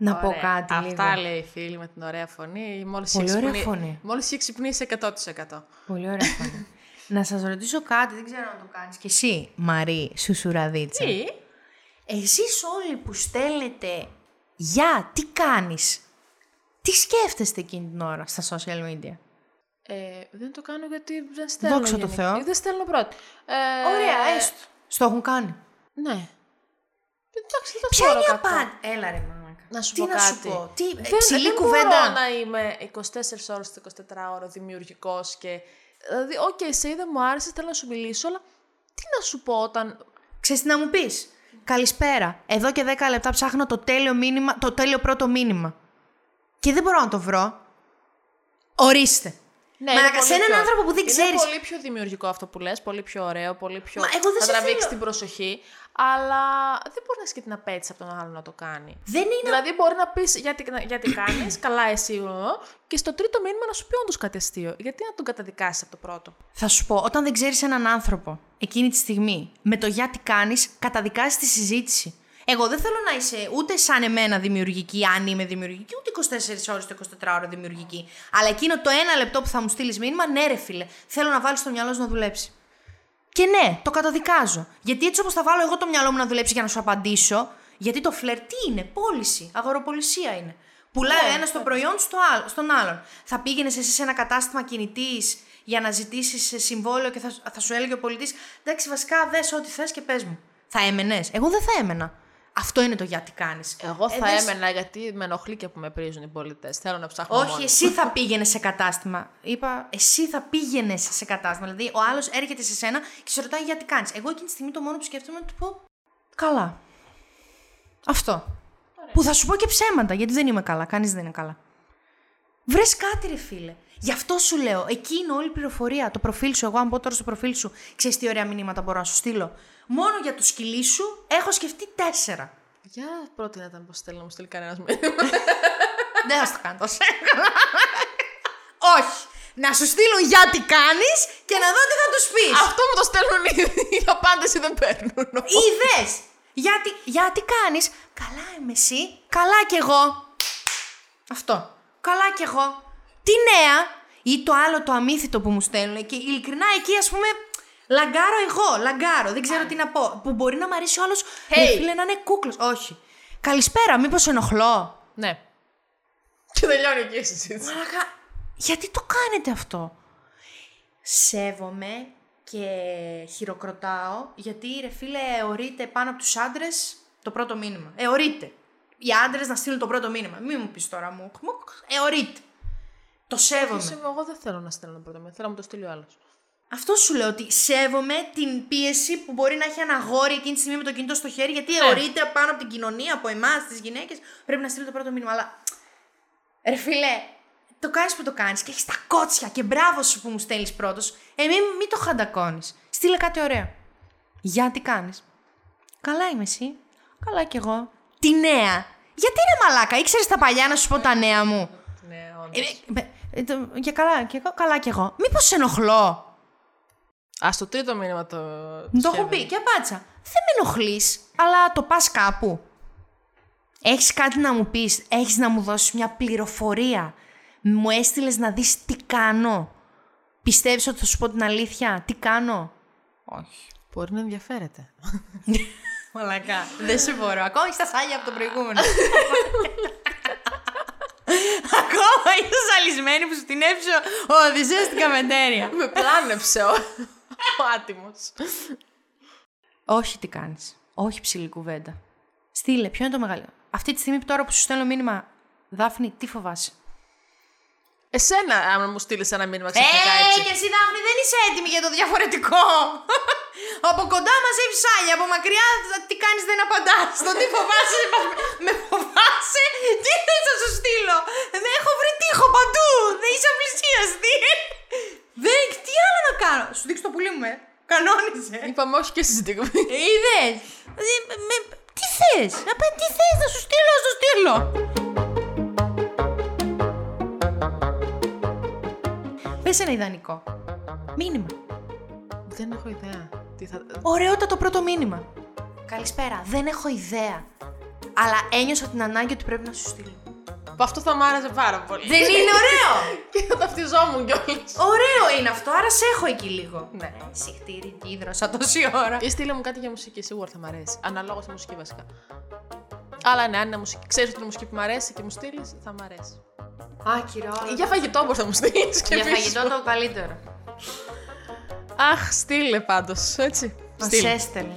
Να πω Ωραία. κάτι Αυτά λίγο. λέει η φίλη με την ωραία φωνή. Μόλις Πολύ έχει ωραία ξυπνήσει- φωνή. Μόλις έχει ξυπνήσει 100%. Πολύ ωραία φωνή. *laughs* να σας ρωτήσω κάτι, δεν ξέρω αν το κάνεις και εσύ, Μαρή Σουσουραδίτσα. Τι; Εσείς όλοι που στέλνετε «Γεια, τι κάνεις» Τι σκέφτεστε εκείνη την ώρα στα social media; Ε, δεν το κάνω γιατί δεν στέλνω. Δόξα τω γενικά. Θεώ. Ε, Δεν στέλνω πρώτη. Ε, Ωραία, έστω. Στο έχουν κάνει. Ναι. Εντάξει, δεν το Ποια θεωρώ είναι η κακό. απάντηση; Έλα ρε μαλάκα. Να σου Τι πω να κάτι. σου πω; Τι, δεν, ε, ψιλή δεν κουβέντα. μπορώ να είμαι 24 ώρες το 24 ώρο δημιουργικός και... Δηλαδή, οκ, εσύ δεν μου άρεσε, θέλω να σου μιλήσω, αλλά τι να σου πω όταν... Ξέρεις τι να μου πεις; Καλησπέρα. Εδώ και 10 λεπτά ψάχνω το τέλειο, μήνυμα, το τέλειο πρώτο μήνυμα. Και δεν μπορώ να το βρω. Ορίστε. Ναι, Μαλάκα, είναι σε πολύ έναν πιο- άνθρωπο που δεν ξέρεις. Είναι πολύ πιο δημιουργικό αυτό που λες, πολύ πιο ωραίο, πολύ πιο... Μα εγώ δεν θα σε τραβήξει θέλω. την προσοχή, αλλά δεν μπορεί να έχεις και την απέτηση από τον άλλο να το κάνει. Δεν είναι... Δηλαδή, μπορεί να πεις γιατί, γιατί κάνεις, *clears throat* καλά εσύ, ο, και στο τρίτο μήνυμα να σου πει όντως κάτι αστείο. Γιατί να τον καταδικάσεις από το πρώτο; Θα σου πω, όταν δεν ξέρεις έναν άνθρωπο εκείνη τη στιγμή, με το γιατί κάνεις, καταδικάζεις τη συζήτηση. Εγώ δεν θέλω να είσαι ούτε σαν εμένα δημιουργική, αν είμαι δημιουργική, ούτε 24 ώρες το 24 ώρα δημιουργική. Αλλά εκείνο το ένα λεπτό που θα μου στείλεις μήνυμα, ναι, ρε φίλε, θέλω να βάλεις το μυαλό σου να δουλέψει. Και ναι, το καταδικάζω. Γιατί έτσι όπως θα βάλω εγώ το μυαλό μου να δουλέψει για να σου απαντήσω, γιατί το φλερ τι είναι, πώληση, αγοροπολισία είναι. Πουλάει ο ένας το προϊόν στο άλλο, στον άλλον. Θα πήγαινες εσύ σε ένα κατάστημα κινητής για να ζητήσεις συμβόλαιο και θα, θα σου έλεγε ο πολιτής: Εντάξει, βασικά δες ό,τι θες και πες μου. Θα έμενες. Εγώ δεν θα έμενα. Αυτό είναι το γιατί κάνεις. Εγώ θα έμενα γιατί με ενοχλεί και που με πρίζουν οι πολιτέ. Θέλω να ψάχνω. Όχι, μόνη. εσύ θα πήγαινε σε κατάστημα. Είπα, εσύ θα πήγαινε σε κατάστημα. Δηλαδή, ο άλλος έρχεται σε σένα και σε ρωτάει γιατί κάνεις. Εγώ εκείνη τη στιγμή το μόνο που σκέφτομαι είναι να του πω. Καλά. Αυτό. Που θα σου πω και ψέματα, γιατί δεν είμαι καλά. Κανείς δεν είναι καλά. Βρες κάτι, ρε φίλε. Γι' αυτό σου λέω. Εκεί είναι όλη η πληροφορία. Το προφίλ σου. Εγώ, αν πω τώρα στο προφίλ σου, ξέρεις τι ωραία μηνύματα μπορώ να σου στείλω. Μόνο για το σκυλί σου έχω σκεφτεί τέσσερα. Για πρώτη να ήταν πως θέλω να μου στείλει κανένας μήνυμα. *laughs* Δεν θα στο κάνω τόσο εύκολα. Όχι. Να σου στείλουν γιατί κάνεις και να δω τι θα τους πεις. Αυτό μου το στέλνουν ήδη. Η απάντηση δεν παίρνουν. Είδε. Γιατί, γιατί κάνεις. Καλά είμαι εσύ. Καλά κι εγώ. Αυτό. Καλά κι εγώ. Τι νέα. Ή το άλλο το αμύθιτο που μου στέλνουν. Και ειλικρινά εκεί ας πούμε. Λαγκάρω εγώ, λαγκάρω, δεν ξέρω τι να πω. Που μπορεί να μ' αρέσει ο άλλος. Hey. φίλε να είναι κούκλος. Όχι. Καλησπέρα, μήπως ενοχλώ; ναι. Και τελειώνει εκεί η συζήτηση. Μαλάκα, γιατί το κάνετε αυτό; Σέβομαι και χειροκροτάω, γιατί ρε φίλε εωρείται πάνω από τους άντρες το πρώτο μήνυμα. Εωρείται. Οι άντρες να στείλουν το πρώτο μήνυμα. Μην μου πεις τώρα μου. Εωρείται. Το σέβομαι. Εσύ, εγώ δεν θέλω να στέλνω πρώτα μήνυμα. Θέλω να μου το στείλει ο άλλος. Αυτό σου λέω ότι σέβομαι την πίεση που μπορεί να έχει ένα αγόρι εκείνη τη στιγμή με το κινητό στο χέρι, γιατί εωρείται πάνω από την κοινωνία, από εμάς, τις γυναίκες. Πρέπει να στείλει το πρώτο μήνυμα. Αλλά. Ρε φιλέ, το κάνεις που το κάνεις και έχεις τα κότσια και μπράβο σου που μου στέλνεις πρώτος. Ε, μην, μην το χαντακώνεις. Στείλε κάτι ωραίο. Για τι κάνεις. Καλά είμαι εσύ. Καλά κι εγώ. Τι νέα. Γιατί ρε μαλάκα, ήξερες τα παλιά να σου πω τα νέα μου; Ναι, Ε, ε, ε, το- και καλά, και εγώ, καλά κι εγώ. Μήπως σε ενοχλώ; Α το τρίτο μήνυμα το. Μου το έχω πει και απάντησα. Δεν με ενοχλείς, αλλά το πας κάπου. Έχεις κάτι να μου πεις, έχεις να μου δώσεις μια πληροφορία. Μου έστειλες να δεις τι κάνω. Πιστεύεις ότι θα σου πω την αλήθεια, τι κάνω; Όχι. Μπορεί να ενδιαφέρεται. *laughs* Μαλακά. Δεν σε μπορώ. Ακόμα στα σάλια από το προηγούμενο. *laughs* Ακόμα είσαι ζαλισμένη που σου την έφυσε ο Οδυσσέας στην καφετέρια. Με πλάνεψε ο, ο άτιμος. Όχι τι κάνεις. Όχι ψηλή κουβέντα. Στείλε, ποιο είναι το μεγαλύτερο. Αυτή τη στιγμή που τώρα που σου στέλνω μήνυμα, Δάφνη, τι φοβάσαι; Εσένα, άμα μου στείλεις ένα μήνυμα ξαφνικά Ε, έτσι. και εσύ Δάφνη δεν είσαι έτοιμη για το διαφορετικό. *laughs* από κοντά μαζεύει σάλια, από μακριά θα- τι κάνεις δεν απαντάς. Το τι φοβάσαι, *laughs* με- με φοβάσαι, τι θες να σου στείλω; Δεν έχω βρει τείχο παντού, δεν είσαι απλησίαστη. δεν, τι άλλο να κάνω; Σου δείξω το πουλί μου, ε. Κανόνιζε. Είπαμε όχι και στη στιγμή. Είδες. Ε, με- Τι θες, απ' τι θες; Να σου στείλω, να σου στείλω. Πες ένα ιδανικό. Μήνυμα. Δεν έχω ιδέα. Τι θα... Ωραιότατο πρώτο μήνυμα. Καλησπέρα. Δεν έχω ιδέα. Αλλά ένιωσα την ανάγκη ότι πρέπει να σου στείλω. Αυτό θα μ' άρεσε πάρα πολύ. Δεν είναι ωραίο! *laughs* και θα ταυτιζόμουν κιόλας. ωραίο είναι αυτό, άρα σε έχω εκεί λίγο. Ναι. Συχτήρι, κίδρωσα τόση ώρα. Ή στείλε μου κάτι για μουσική, σίγουρα θα μ' αρέσει. Αναλόγως τη μουσική βασικά. Αλλά ναι, αν είναι μουσική, ξέρεις ότι είναι μουσική που μ' αρέσει και μου στείλεις, θα μ' αρέσει. Άκυρο. Για φαγητό μπορείς να μου στείλεις. Για φαγητό το καλύτερο. Αχ, στείλε πάντως. Έτσι. Μας Στείλε. έστελνε.